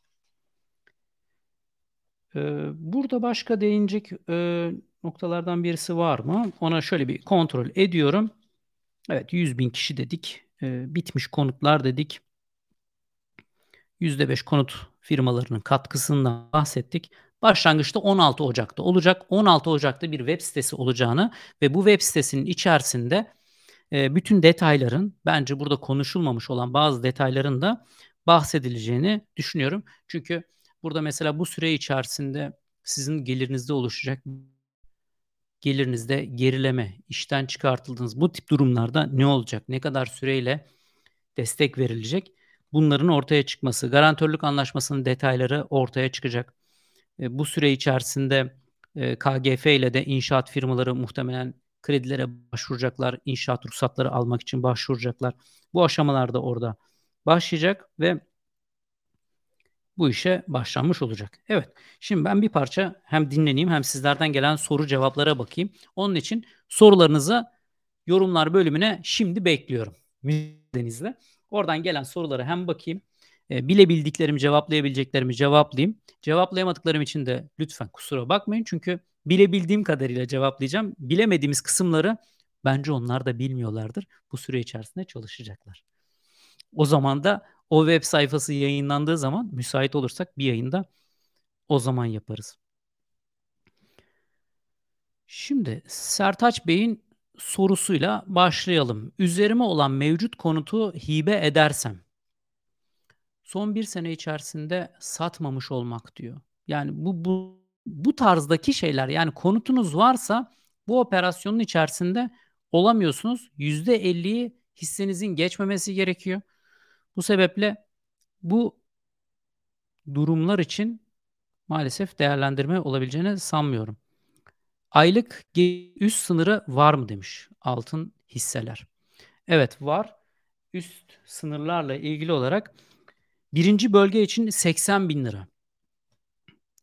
Ee, burada başka değinecek e, noktalardan birisi var mı? Ona şöyle bir kontrol ediyorum. Evet 100 bin kişi dedik. Ee, bitmiş konutlar dedik. %5 konut firmalarının katkısından bahsettik. Başlangıçta 16 Ocak'ta olacak. 16 Ocak'ta bir web sitesi olacağını ve bu web sitesinin içerisinde e, bütün detayların bence burada konuşulmamış olan bazı detayların da bahsedileceğini düşünüyorum. Çünkü Burada mesela bu süre içerisinde sizin gelirinizde oluşacak gelirinizde gerileme, işten çıkartıldığınız bu tip durumlarda ne olacak? Ne kadar süreyle destek verilecek? Bunların ortaya çıkması, garantörlük anlaşmasının detayları ortaya çıkacak. E, bu süre içerisinde e, KGF ile de inşaat firmaları muhtemelen kredilere başvuracaklar, inşaat ruhsatları almak için başvuracaklar. Bu aşamalarda orada başlayacak ve bu işe başlanmış olacak. Evet. Şimdi ben bir parça hem dinleneyim hem sizlerden gelen soru cevaplara bakayım. Onun için sorularınızı yorumlar bölümüne şimdi bekliyorum. Müsaadenizle. Oradan gelen soruları hem bakayım. E, bilebildiklerimi, cevaplayabileceklerimi cevaplayayım. Cevaplayamadıklarım için de lütfen kusura bakmayın. Çünkü bilebildiğim kadarıyla cevaplayacağım. Bilemediğimiz kısımları bence onlar da bilmiyorlardır. Bu süre içerisinde çalışacaklar. O zaman da o web sayfası yayınlandığı zaman müsait olursak bir yayında o zaman yaparız. Şimdi Sertaç Bey'in sorusuyla başlayalım. Üzerime olan mevcut konutu hibe edersem son 1 sene içerisinde satmamış olmak diyor. Yani bu bu bu tarzdaki şeyler yani konutunuz varsa bu operasyonun içerisinde olamıyorsunuz. %50'yi hissenizin geçmemesi gerekiyor. Bu sebeple bu durumlar için maalesef değerlendirme olabileceğini sanmıyorum. Aylık üst sınırı var mı demiş altın hisseler. Evet var. Üst sınırlarla ilgili olarak birinci bölge için 80 bin lira.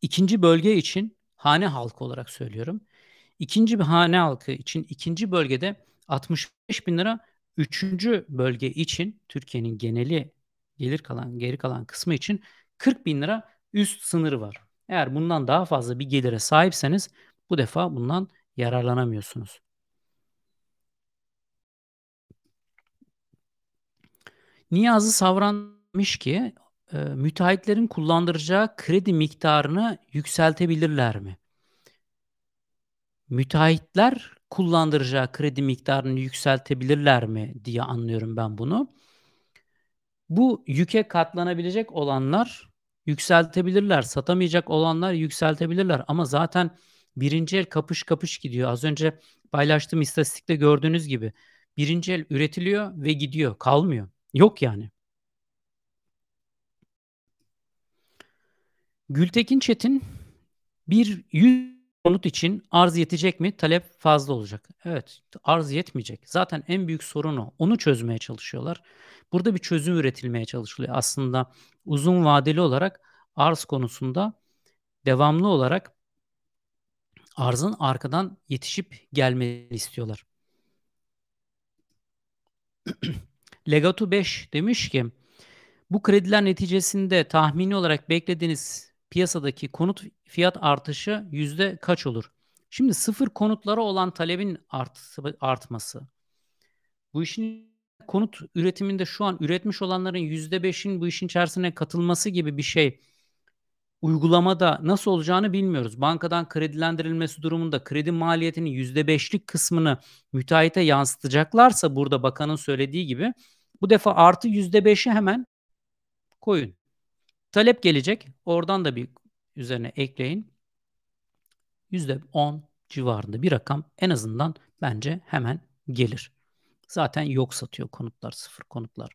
İkinci bölge için hane halkı olarak söylüyorum. İkinci bir hane halkı için ikinci bölgede 65 bin lira. Üçüncü bölge için Türkiye'nin geneli gelir kalan geri kalan kısmı için 40 bin lira üst sınırı var. Eğer bundan daha fazla bir gelire sahipseniz bu defa bundan yararlanamıyorsunuz. Niyazi Savran demiş ki e, müteahhitlerin kullandıracağı kredi miktarını yükseltebilirler mi? Müteahhitler kullandıracağı kredi miktarını yükseltebilirler mi diye anlıyorum ben bunu. Bu yüke katlanabilecek olanlar yükseltebilirler. Satamayacak olanlar yükseltebilirler. Ama zaten birinci el kapış kapış gidiyor. Az önce paylaştığım istatistikte gördüğünüz gibi birinci el üretiliyor ve gidiyor. Kalmıyor. Yok yani. Gültekin Çetin bir 100 konut için arz yetecek mi? Talep fazla olacak. Evet, arz yetmeyecek. Zaten en büyük sorun o. Onu çözmeye çalışıyorlar. Burada bir çözüm üretilmeye çalışılıyor. Aslında uzun vadeli olarak arz konusunda devamlı olarak arzın arkadan yetişip gelmesini istiyorlar. Legato 5 demiş ki bu krediler neticesinde tahmini olarak beklediğiniz piyasadaki konut fiyat artışı yüzde kaç olur? Şimdi sıfır konutlara olan talebin artısı, artması. Bu işin konut üretiminde şu an üretmiş olanların yüzde beşin bu işin içerisine katılması gibi bir şey uygulamada nasıl olacağını bilmiyoruz. Bankadan kredilendirilmesi durumunda kredi maliyetinin yüzde beşlik kısmını müteahhite yansıtacaklarsa burada bakanın söylediği gibi bu defa artı yüzde beşi hemen koyun. Talep gelecek. Oradan da bir üzerine ekleyin. Yüzde on civarında bir rakam en azından bence hemen gelir. Zaten yok satıyor konutlar, sıfır konutlar.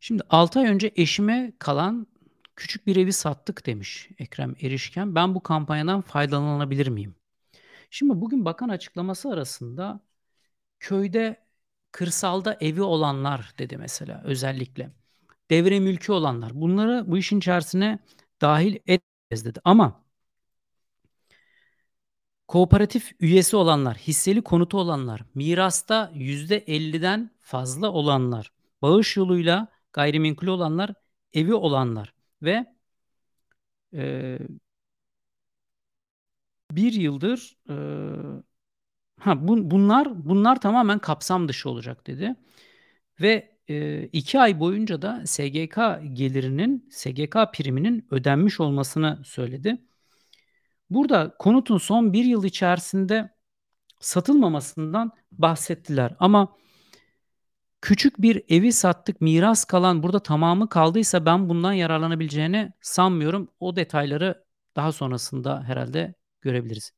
Şimdi 6 ay önce eşime kalan küçük bir evi sattık demiş Ekrem Erişken. Ben bu kampanyadan faydalanabilir miyim? Şimdi bugün bakan açıklaması arasında köyde kırsalda evi olanlar dedi mesela özellikle. Devre mülkü olanlar. Bunları bu işin içerisine dahil etmez dedi. Ama kooperatif üyesi olanlar, hisseli konutu olanlar, mirasta %50'den fazla olanlar, bağış yoluyla gayrimenkul olanlar, evi olanlar ve e, bir yıldır e, ha bun, bunlar bunlar tamamen kapsam dışı olacak dedi ve e, iki ay boyunca da SGK gelirinin SGK priminin ödenmiş olmasını söyledi. Burada konutun son bir yıl içerisinde satılmamasından bahsettiler ama küçük bir evi sattık miras kalan burada tamamı kaldıysa ben bundan yararlanabileceğini sanmıyorum. O detayları daha sonrasında herhalde görebiliriz.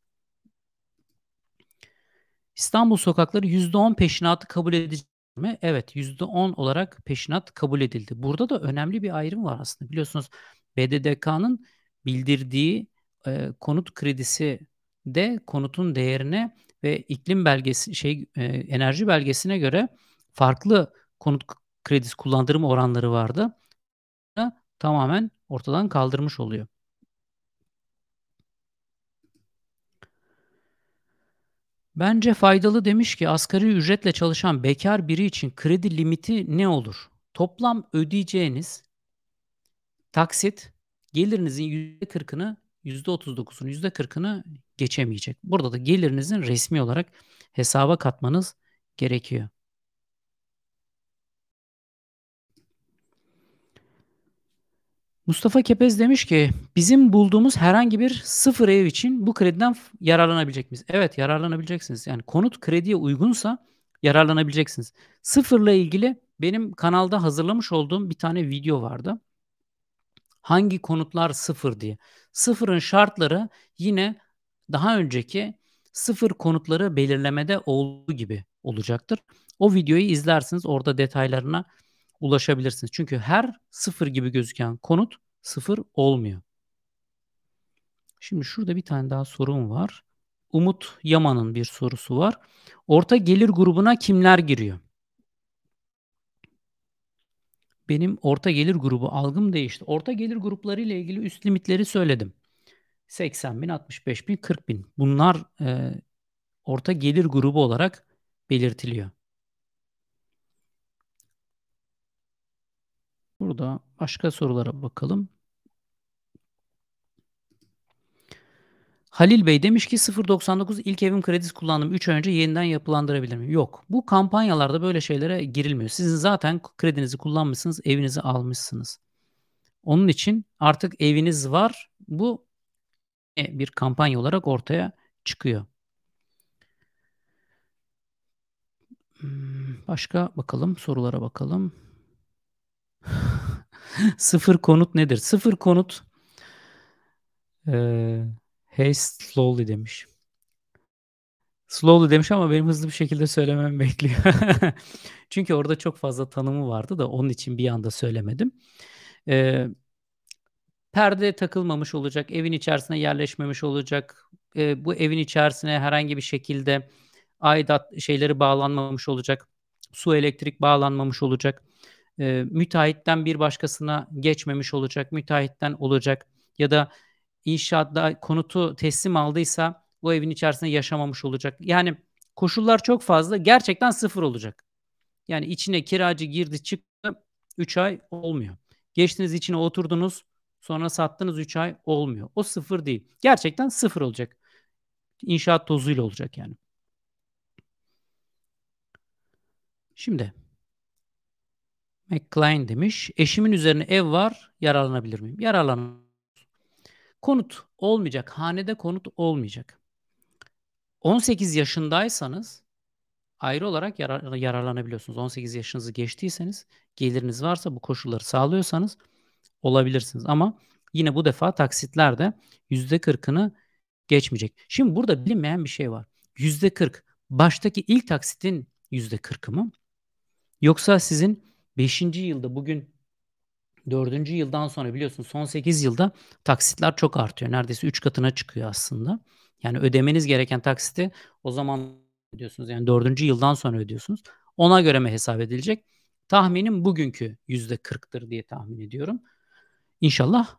İstanbul sokakları %10 peşinatı kabul edici mi? Evet %10 olarak peşinat kabul edildi. Burada da önemli bir ayrım var aslında. Biliyorsunuz BDDK'nın bildirdiği e, konut kredisi de konutun değerine ve iklim belgesi şey e, enerji belgesine göre farklı konut kredisi kullandırma oranları vardı. Tamamen ortadan kaldırmış oluyor. Bence faydalı demiş ki asgari ücretle çalışan bekar biri için kredi limiti ne olur? Toplam ödeyeceğiniz taksit gelirinizin %40'ını %39'unu %40'ını geçemeyecek. Burada da gelirinizin resmi olarak hesaba katmanız gerekiyor. Mustafa Kepez demiş ki bizim bulduğumuz herhangi bir sıfır ev için bu krediden yararlanabilecek miyiz? Evet yararlanabileceksiniz. Yani konut krediye uygunsa yararlanabileceksiniz. Sıfırla ilgili benim kanalda hazırlamış olduğum bir tane video vardı. Hangi konutlar sıfır diye. Sıfırın şartları yine daha önceki sıfır konutları belirlemede olduğu gibi olacaktır. O videoyu izlersiniz orada detaylarına ulaşabilirsiniz. Çünkü her sıfır gibi gözüken konut sıfır olmuyor. Şimdi şurada bir tane daha sorum var. Umut Yaman'ın bir sorusu var. Orta gelir grubuna kimler giriyor? Benim orta gelir grubu algım değişti. Orta gelir grupları ile ilgili üst limitleri söyledim. 80 bin, 65 bin, 40 bin. Bunlar e, orta gelir grubu olarak belirtiliyor. Burada başka sorulara bakalım. Halil Bey demiş ki 0.99 ilk evim kredisi kullandım. 3 ay önce yeniden yapılandırabilir miyim? Yok. Bu kampanyalarda böyle şeylere girilmiyor. Sizin zaten kredinizi kullanmışsınız, evinizi almışsınız. Onun için artık eviniz var. Bu bir kampanya olarak ortaya çıkıyor. Hmm, başka bakalım, sorulara bakalım. Sıfır konut nedir? Sıfır konut ee, Hey slowly demiş. Slowly demiş ama benim hızlı bir şekilde söylemem bekliyor. Çünkü orada çok fazla tanımı vardı da onun için bir anda söylemedim. Ee, perde takılmamış olacak, evin içerisine yerleşmemiş olacak. Ee, bu evin içerisine herhangi bir şekilde aidat şeyleri bağlanmamış olacak. Su elektrik bağlanmamış olacak. Ee, müteahhitten bir başkasına geçmemiş olacak. Müteahhitten olacak ya da inşaatta konutu teslim aldıysa bu evin içerisinde yaşamamış olacak. Yani koşullar çok fazla. Gerçekten sıfır olacak. Yani içine kiracı girdi çıktı 3 ay olmuyor. Geçtiniz içine oturdunuz sonra sattınız 3 ay olmuyor. O sıfır değil. Gerçekten sıfır olacak. İnşaat tozuyla olacak yani. Şimdi McLean demiş. Eşimin üzerine ev var. Yararlanabilir miyim? Yararlan. Konut olmayacak. Hanede konut olmayacak. 18 yaşındaysanız ayrı olarak yarar, yararlanabiliyorsunuz. 18 yaşınızı geçtiyseniz, geliriniz varsa bu koşulları sağlıyorsanız olabilirsiniz. Ama yine bu defa taksitler de %40'ını geçmeyecek. Şimdi burada bilinmeyen bir şey var. %40 baştaki ilk taksitin %40'ı mı? Yoksa sizin 5. yılda bugün 4. yıldan sonra biliyorsun son 8 yılda taksitler çok artıyor. Neredeyse 3 katına çıkıyor aslında. Yani ödemeniz gereken taksiti o zaman ödüyorsunuz. Yani 4. yıldan sonra ödüyorsunuz. Ona göre mi hesap edilecek? Tahminim bugünkü %40'tır diye tahmin ediyorum. İnşallah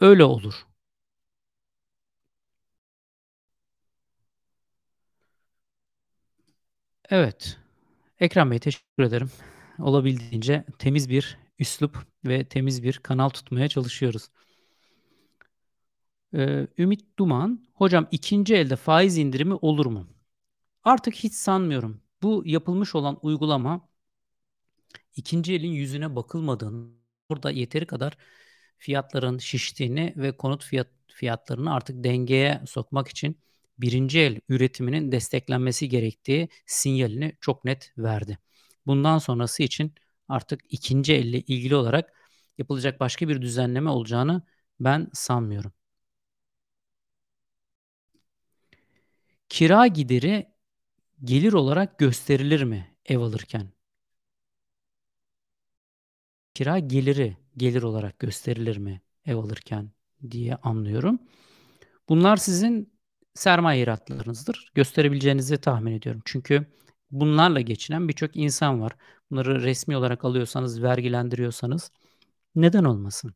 öyle olur. Evet. Ekrem Bey teşekkür ederim. Olabildiğince temiz bir üslup ve temiz bir kanal tutmaya çalışıyoruz. Ee, Ümit Duman, hocam ikinci elde faiz indirimi olur mu? Artık hiç sanmıyorum. Bu yapılmış olan uygulama ikinci elin yüzüne bakılmadığını, burada yeteri kadar fiyatların şiştiğini ve konut fiyat fiyatlarını artık dengeye sokmak için birinci el üretiminin desteklenmesi gerektiği sinyalini çok net verdi. Bundan sonrası için artık ikinci elle ilgili olarak yapılacak başka bir düzenleme olacağını ben sanmıyorum. Kira gideri gelir olarak gösterilir mi ev alırken? Kira geliri gelir olarak gösterilir mi ev alırken diye anlıyorum. Bunlar sizin sermaye iratlarınızdır. Gösterebileceğinizi tahmin ediyorum. Çünkü bunlarla geçinen birçok insan var. Bunları resmi olarak alıyorsanız, vergilendiriyorsanız neden olmasın?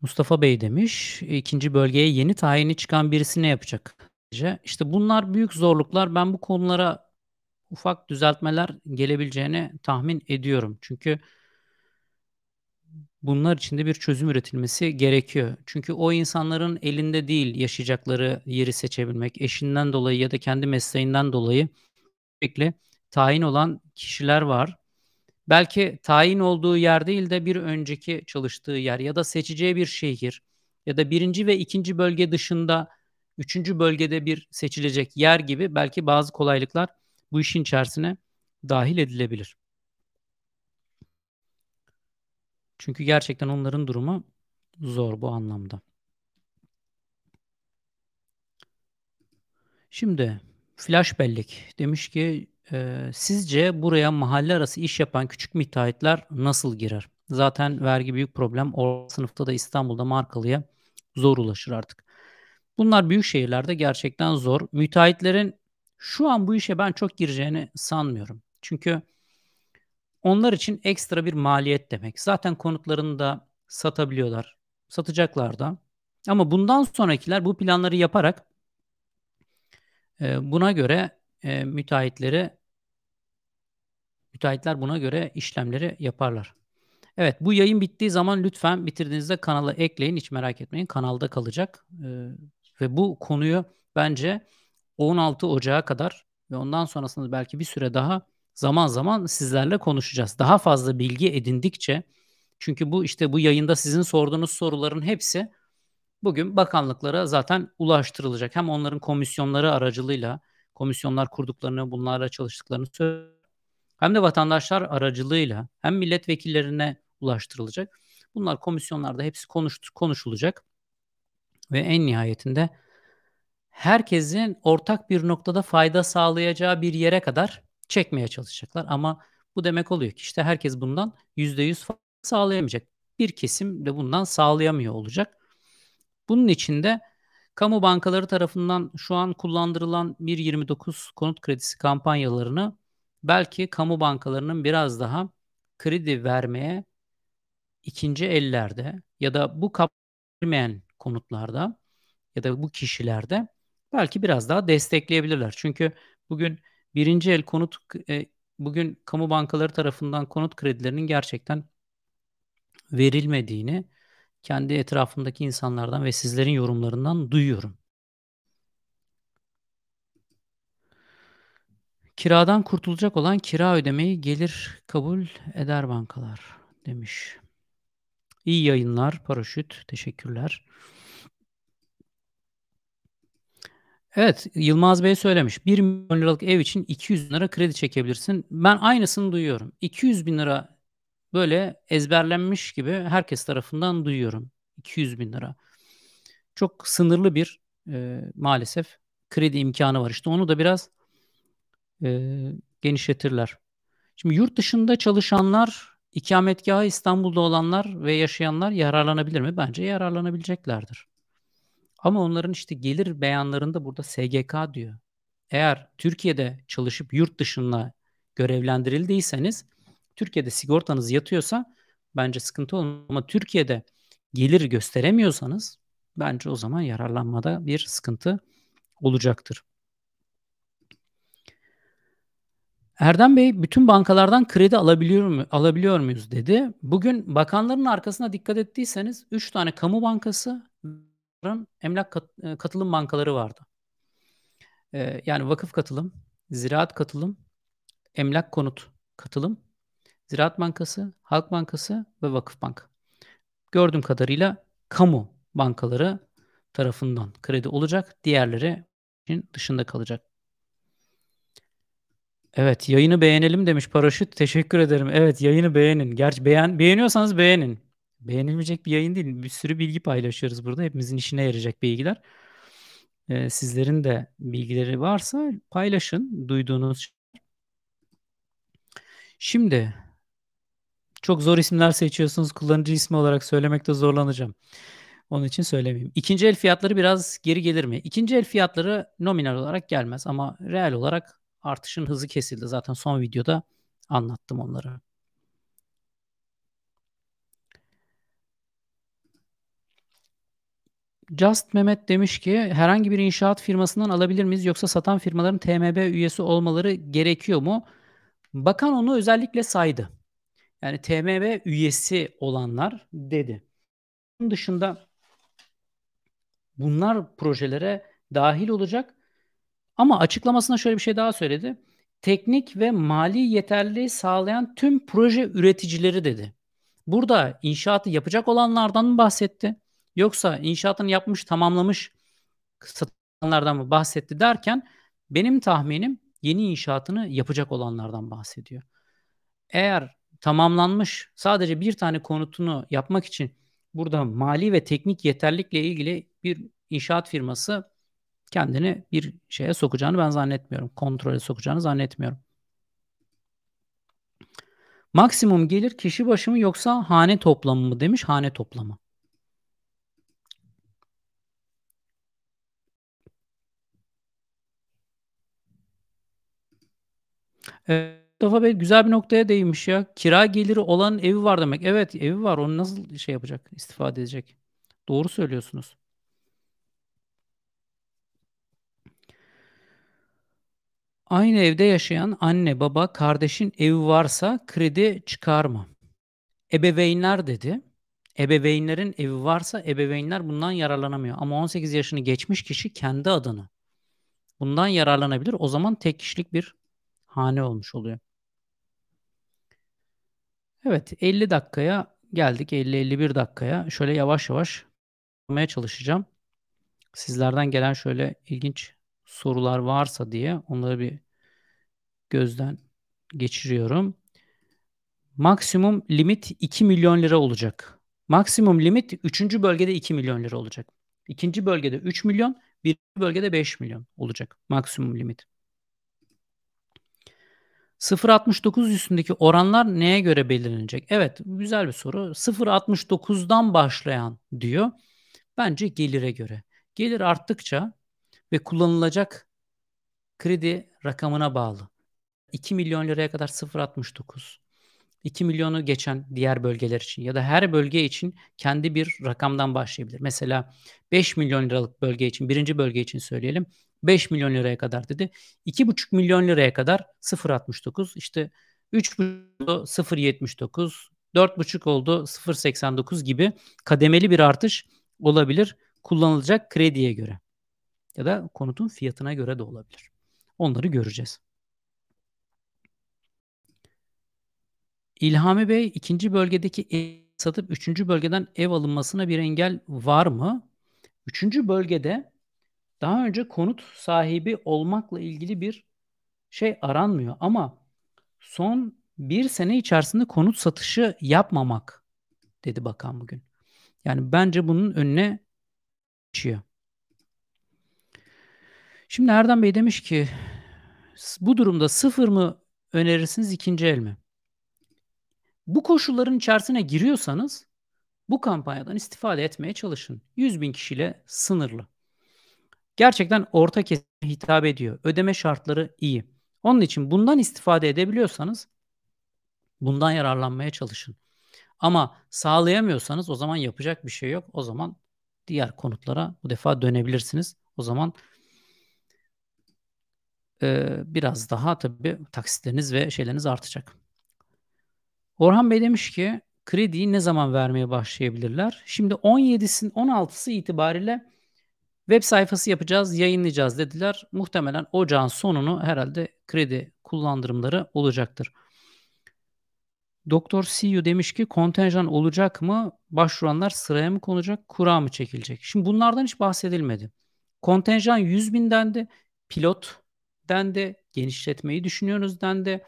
Mustafa Bey demiş, ikinci bölgeye yeni tayini çıkan birisi ne yapacak? İşte bunlar büyük zorluklar. Ben bu konulara ufak düzeltmeler gelebileceğini tahmin ediyorum. Çünkü bunlar için de bir çözüm üretilmesi gerekiyor. Çünkü o insanların elinde değil yaşayacakları yeri seçebilmek. Eşinden dolayı ya da kendi mesleğinden dolayı sürekli tayin olan kişiler var. Belki tayin olduğu yer değil de bir önceki çalıştığı yer ya da seçeceği bir şehir ya da birinci ve ikinci bölge dışında üçüncü bölgede bir seçilecek yer gibi belki bazı kolaylıklar bu işin içerisine dahil edilebilir. Çünkü gerçekten onların durumu zor bu anlamda. Şimdi flash bellek demiş ki e, sizce buraya mahalle arası iş yapan küçük müteahhitler nasıl girer? Zaten vergi büyük problem. O sınıfta da İstanbul'da markalıya zor ulaşır artık. Bunlar büyük şehirlerde gerçekten zor. Müteahhitlerin şu an bu işe ben çok gireceğini sanmıyorum. Çünkü onlar için ekstra bir maliyet demek. Zaten konutlarını da satabiliyorlar. Satacaklar da. Ama bundan sonrakiler bu planları yaparak e, buna göre e, müteahhitleri müteahhitler buna göre işlemleri yaparlar. Evet bu yayın bittiği zaman lütfen bitirdiğinizde kanala ekleyin. Hiç merak etmeyin kanalda kalacak. E, ve bu konuyu bence 16 Ocağı kadar ve ondan sonrasında belki bir süre daha zaman zaman sizlerle konuşacağız. Daha fazla bilgi edindikçe çünkü bu işte bu yayında sizin sorduğunuz soruların hepsi bugün bakanlıklara zaten ulaştırılacak. Hem onların komisyonları aracılığıyla komisyonlar kurduklarını, bunlarla çalıştıklarını söylüyor. Hem de vatandaşlar aracılığıyla hem milletvekillerine ulaştırılacak. Bunlar komisyonlarda hepsi konuş, konuşulacak ve en nihayetinde herkesin ortak bir noktada fayda sağlayacağı bir yere kadar çekmeye çalışacaklar. Ama bu demek oluyor ki işte herkes bundan %100 sağlayamayacak. Bir kesim de bundan sağlayamıyor olacak. Bunun için de kamu bankaları tarafından şu an kullandırılan 1.29 konut kredisi kampanyalarını belki kamu bankalarının biraz daha kredi vermeye ikinci ellerde ya da bu kapatılmayan konutlarda ya da bu kişilerde belki biraz daha destekleyebilirler. Çünkü bugün birinci el konut e, bugün kamu bankaları tarafından konut kredilerinin gerçekten verilmediğini kendi etrafımdaki insanlardan ve sizlerin yorumlarından duyuyorum. Kiradan kurtulacak olan kira ödemeyi gelir kabul eder bankalar demiş. İyi yayınlar, paraşüt. Teşekkürler. Evet, Yılmaz Bey söylemiş. 1 milyon liralık ev için 200 bin lira kredi çekebilirsin. Ben aynısını duyuyorum. 200 bin lira böyle ezberlenmiş gibi herkes tarafından duyuyorum. 200 bin lira. Çok sınırlı bir e, maalesef kredi imkanı var. İşte onu da biraz e, genişletirler. Şimdi yurt dışında çalışanlar, ikametgahı İstanbul'da olanlar ve yaşayanlar yararlanabilir mi? Bence yararlanabileceklerdir. Ama onların işte gelir beyanlarında burada SGK diyor. Eğer Türkiye'de çalışıp yurt dışında görevlendirildiyseniz Türkiye'de sigortanız yatıyorsa bence sıkıntı olmaz. Ama Türkiye'de gelir gösteremiyorsanız bence o zaman yararlanmada bir sıkıntı olacaktır. Erdem Bey bütün bankalardan kredi alabiliyor mu alabiliyor muyuz dedi. Bugün bakanların arkasına dikkat ettiyseniz 3 tane kamu bankası emlak kat, e, katılım bankaları vardı. Ee, yani vakıf katılım, ziraat katılım, emlak konut katılım, Ziraat Bankası, Halk Bankası ve Vakıf Bank. Gördüğüm kadarıyla kamu bankaları tarafından kredi olacak. Diğerleri dışında kalacak. Evet, yayını beğenelim demiş Paraşüt. Teşekkür ederim. Evet, yayını beğenin. Gerçi beğen beğeniyorsanız beğenin. Beğenilmeyecek bir yayın değil. Bir sürü bilgi paylaşıyoruz burada. Hepimizin işine yarayacak bilgiler. Ee, sizlerin de bilgileri varsa paylaşın duyduğunuz. Şimdi çok zor isimler seçiyorsunuz. Kullanıcı ismi olarak söylemekte zorlanacağım. Onun için söylemeyeyim. İkinci el fiyatları biraz geri gelir mi? İkinci el fiyatları nominal olarak gelmez ama reel olarak artışın hızı kesildi. Zaten son videoda anlattım onları. Just Mehmet demiş ki herhangi bir inşaat firmasından alabilir miyiz yoksa satan firmaların TMB üyesi olmaları gerekiyor mu? Bakan onu özellikle saydı. Yani TMB üyesi olanlar dedi. Bunun dışında bunlar projelere dahil olacak. Ama açıklamasında şöyle bir şey daha söyledi. Teknik ve mali yeterliliği sağlayan tüm proje üreticileri dedi. Burada inşaatı yapacak olanlardan bahsetti? Yoksa inşaatını yapmış, tamamlamış olanlardan mı bahsetti derken benim tahminim yeni inşaatını yapacak olanlardan bahsediyor. Eğer tamamlanmış sadece bir tane konutunu yapmak için burada mali ve teknik yeterlikle ilgili bir inşaat firması kendini bir şeye sokacağını ben zannetmiyorum. Kontrole sokacağını zannetmiyorum. Maksimum gelir kişi başı mı yoksa hane toplamı mı demiş. Hane toplamı. Evet, Mustafa Bey güzel bir noktaya değinmiş ya. Kira geliri olan evi var demek. Evet evi var. Onu nasıl şey yapacak? istifade edecek. Doğru söylüyorsunuz. Aynı evde yaşayan anne, baba, kardeşin evi varsa kredi çıkar mı? Ebeveynler dedi. Ebeveynlerin evi varsa ebeveynler bundan yararlanamıyor. Ama 18 yaşını geçmiş kişi kendi adını bundan yararlanabilir. O zaman tek kişilik bir hane olmuş oluyor. Evet 50 dakikaya geldik. 50-51 dakikaya. Şöyle yavaş yavaş yapmaya çalışacağım. Sizlerden gelen şöyle ilginç sorular varsa diye onları bir gözden geçiriyorum. Maksimum limit 2 milyon lira olacak. Maksimum limit 3. bölgede 2 milyon lira olacak. İkinci bölgede 3 milyon, birinci bölgede 5 milyon olacak maksimum limit. 0.69 üstündeki oranlar neye göre belirlenecek? Evet, güzel bir soru. 0.69'dan başlayan diyor. Bence gelire göre. Gelir arttıkça ve kullanılacak kredi rakamına bağlı. 2 milyon liraya kadar 0.69. 2 milyonu geçen diğer bölgeler için ya da her bölge için kendi bir rakamdan başlayabilir. Mesela 5 milyon liralık bölge için, birinci bölge için söyleyelim. 5 milyon liraya kadar dedi. 2,5 milyon liraya kadar 0.69. İşte 3,5 0.79, 4,5 oldu 0.89 gibi kademeli bir artış olabilir kullanılacak krediye göre. Ya da konutun fiyatına göre de olabilir. Onları göreceğiz. İlhami Bey ikinci bölgedeki ev satıp üçüncü bölgeden ev alınmasına bir engel var mı? Üçüncü bölgede daha önce konut sahibi olmakla ilgili bir şey aranmıyor ama son bir sene içerisinde konut satışı yapmamak dedi bakan bugün. Yani bence bunun önüne geçiyor. Şimdi Erdem Bey demiş ki bu durumda sıfır mı önerirsiniz ikinci el mi? Bu koşulların içerisine giriyorsanız bu kampanyadan istifade etmeye çalışın. 100 bin kişiyle sınırlı. Gerçekten orta kesime hitap ediyor. Ödeme şartları iyi. Onun için bundan istifade edebiliyorsanız bundan yararlanmaya çalışın. Ama sağlayamıyorsanız o zaman yapacak bir şey yok. O zaman diğer konutlara bu defa dönebilirsiniz. O zaman e, biraz daha tabii taksitleriniz ve şeyleriniz artacak. Orhan Bey demiş ki krediyi ne zaman vermeye başlayabilirler? Şimdi 17'sin 16'sı itibariyle web sayfası yapacağız, yayınlayacağız dediler. Muhtemelen ocağın sonunu herhalde kredi kullandırımları olacaktır. Doktor CEO demiş ki kontenjan olacak mı? Başvuranlar sıraya mı konacak? Kura mı çekilecek? Şimdi bunlardan hiç bahsedilmedi. Kontenjan 100 bin dendi. Pilot dendi. Genişletmeyi düşünüyoruz dendi.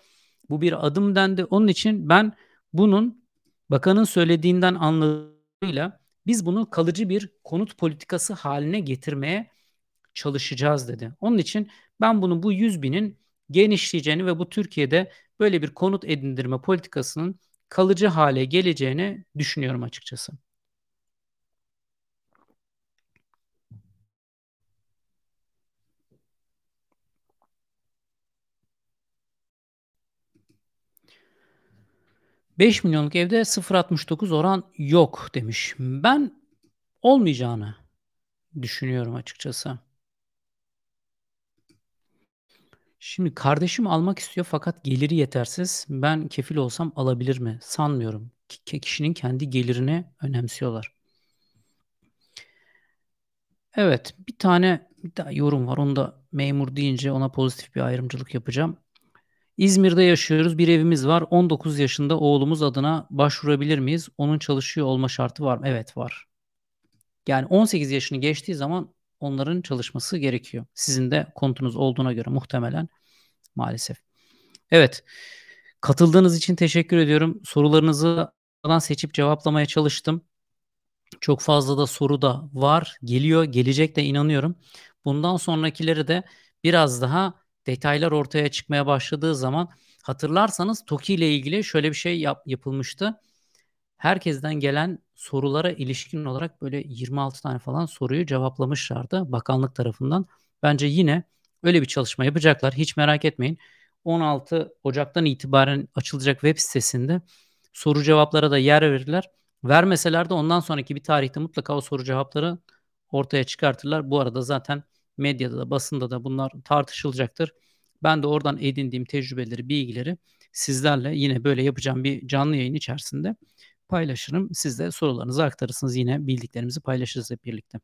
Bu bir adım dendi. Onun için ben bunun bakanın söylediğinden anladığıyla biz bunu kalıcı bir konut politikası haline getirmeye çalışacağız dedi. Onun için ben bunu bu 100 binin genişleyeceğini ve bu Türkiye'de böyle bir konut edindirme politikasının kalıcı hale geleceğini düşünüyorum açıkçası. 5 milyonluk evde 0.69 oran yok demiş. Ben olmayacağını düşünüyorum açıkçası. Şimdi kardeşim almak istiyor fakat geliri yetersiz. Ben kefil olsam alabilir mi? Sanmıyorum. Ki kişinin kendi gelirini önemsiyorlar. Evet, bir tane bir daha yorum var. Onu da memur deyince ona pozitif bir ayrımcılık yapacağım. İzmir'de yaşıyoruz. Bir evimiz var. 19 yaşında oğlumuz adına başvurabilir miyiz? Onun çalışıyor olma şartı var mı? Evet var. Yani 18 yaşını geçtiği zaman onların çalışması gerekiyor. Sizin de konutunuz olduğuna göre muhtemelen maalesef. Evet. Katıldığınız için teşekkür ediyorum. Sorularınızı seçip cevaplamaya çalıştım. Çok fazla da soru da var. Geliyor, gelecek de inanıyorum. Bundan sonrakileri de biraz daha detaylar ortaya çıkmaya başladığı zaman hatırlarsanız TOKİ ile ilgili şöyle bir şey yap, yapılmıştı. Herkesten gelen sorulara ilişkin olarak böyle 26 tane falan soruyu cevaplamışlardı bakanlık tarafından. Bence yine öyle bir çalışma yapacaklar. Hiç merak etmeyin. 16 Ocak'tan itibaren açılacak web sitesinde soru cevaplara da yer verirler. Vermeseler de ondan sonraki bir tarihte mutlaka o soru cevapları ortaya çıkartırlar. Bu arada zaten medyada da basında da bunlar tartışılacaktır. Ben de oradan edindiğim tecrübeleri, bilgileri sizlerle yine böyle yapacağım bir canlı yayın içerisinde paylaşırım. Siz de sorularınızı aktarırsınız. Yine bildiklerimizi paylaşırız hep birlikte.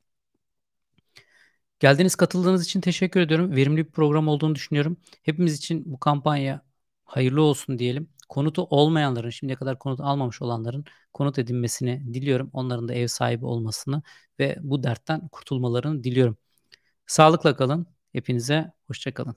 Geldiğiniz, katıldığınız için teşekkür ediyorum. Verimli bir program olduğunu düşünüyorum. Hepimiz için bu kampanya hayırlı olsun diyelim. Konutu olmayanların, şimdiye kadar konut almamış olanların konut edinmesini diliyorum. Onların da ev sahibi olmasını ve bu dertten kurtulmalarını diliyorum. Sağlıkla kalın. Hepinize hoşça kalın.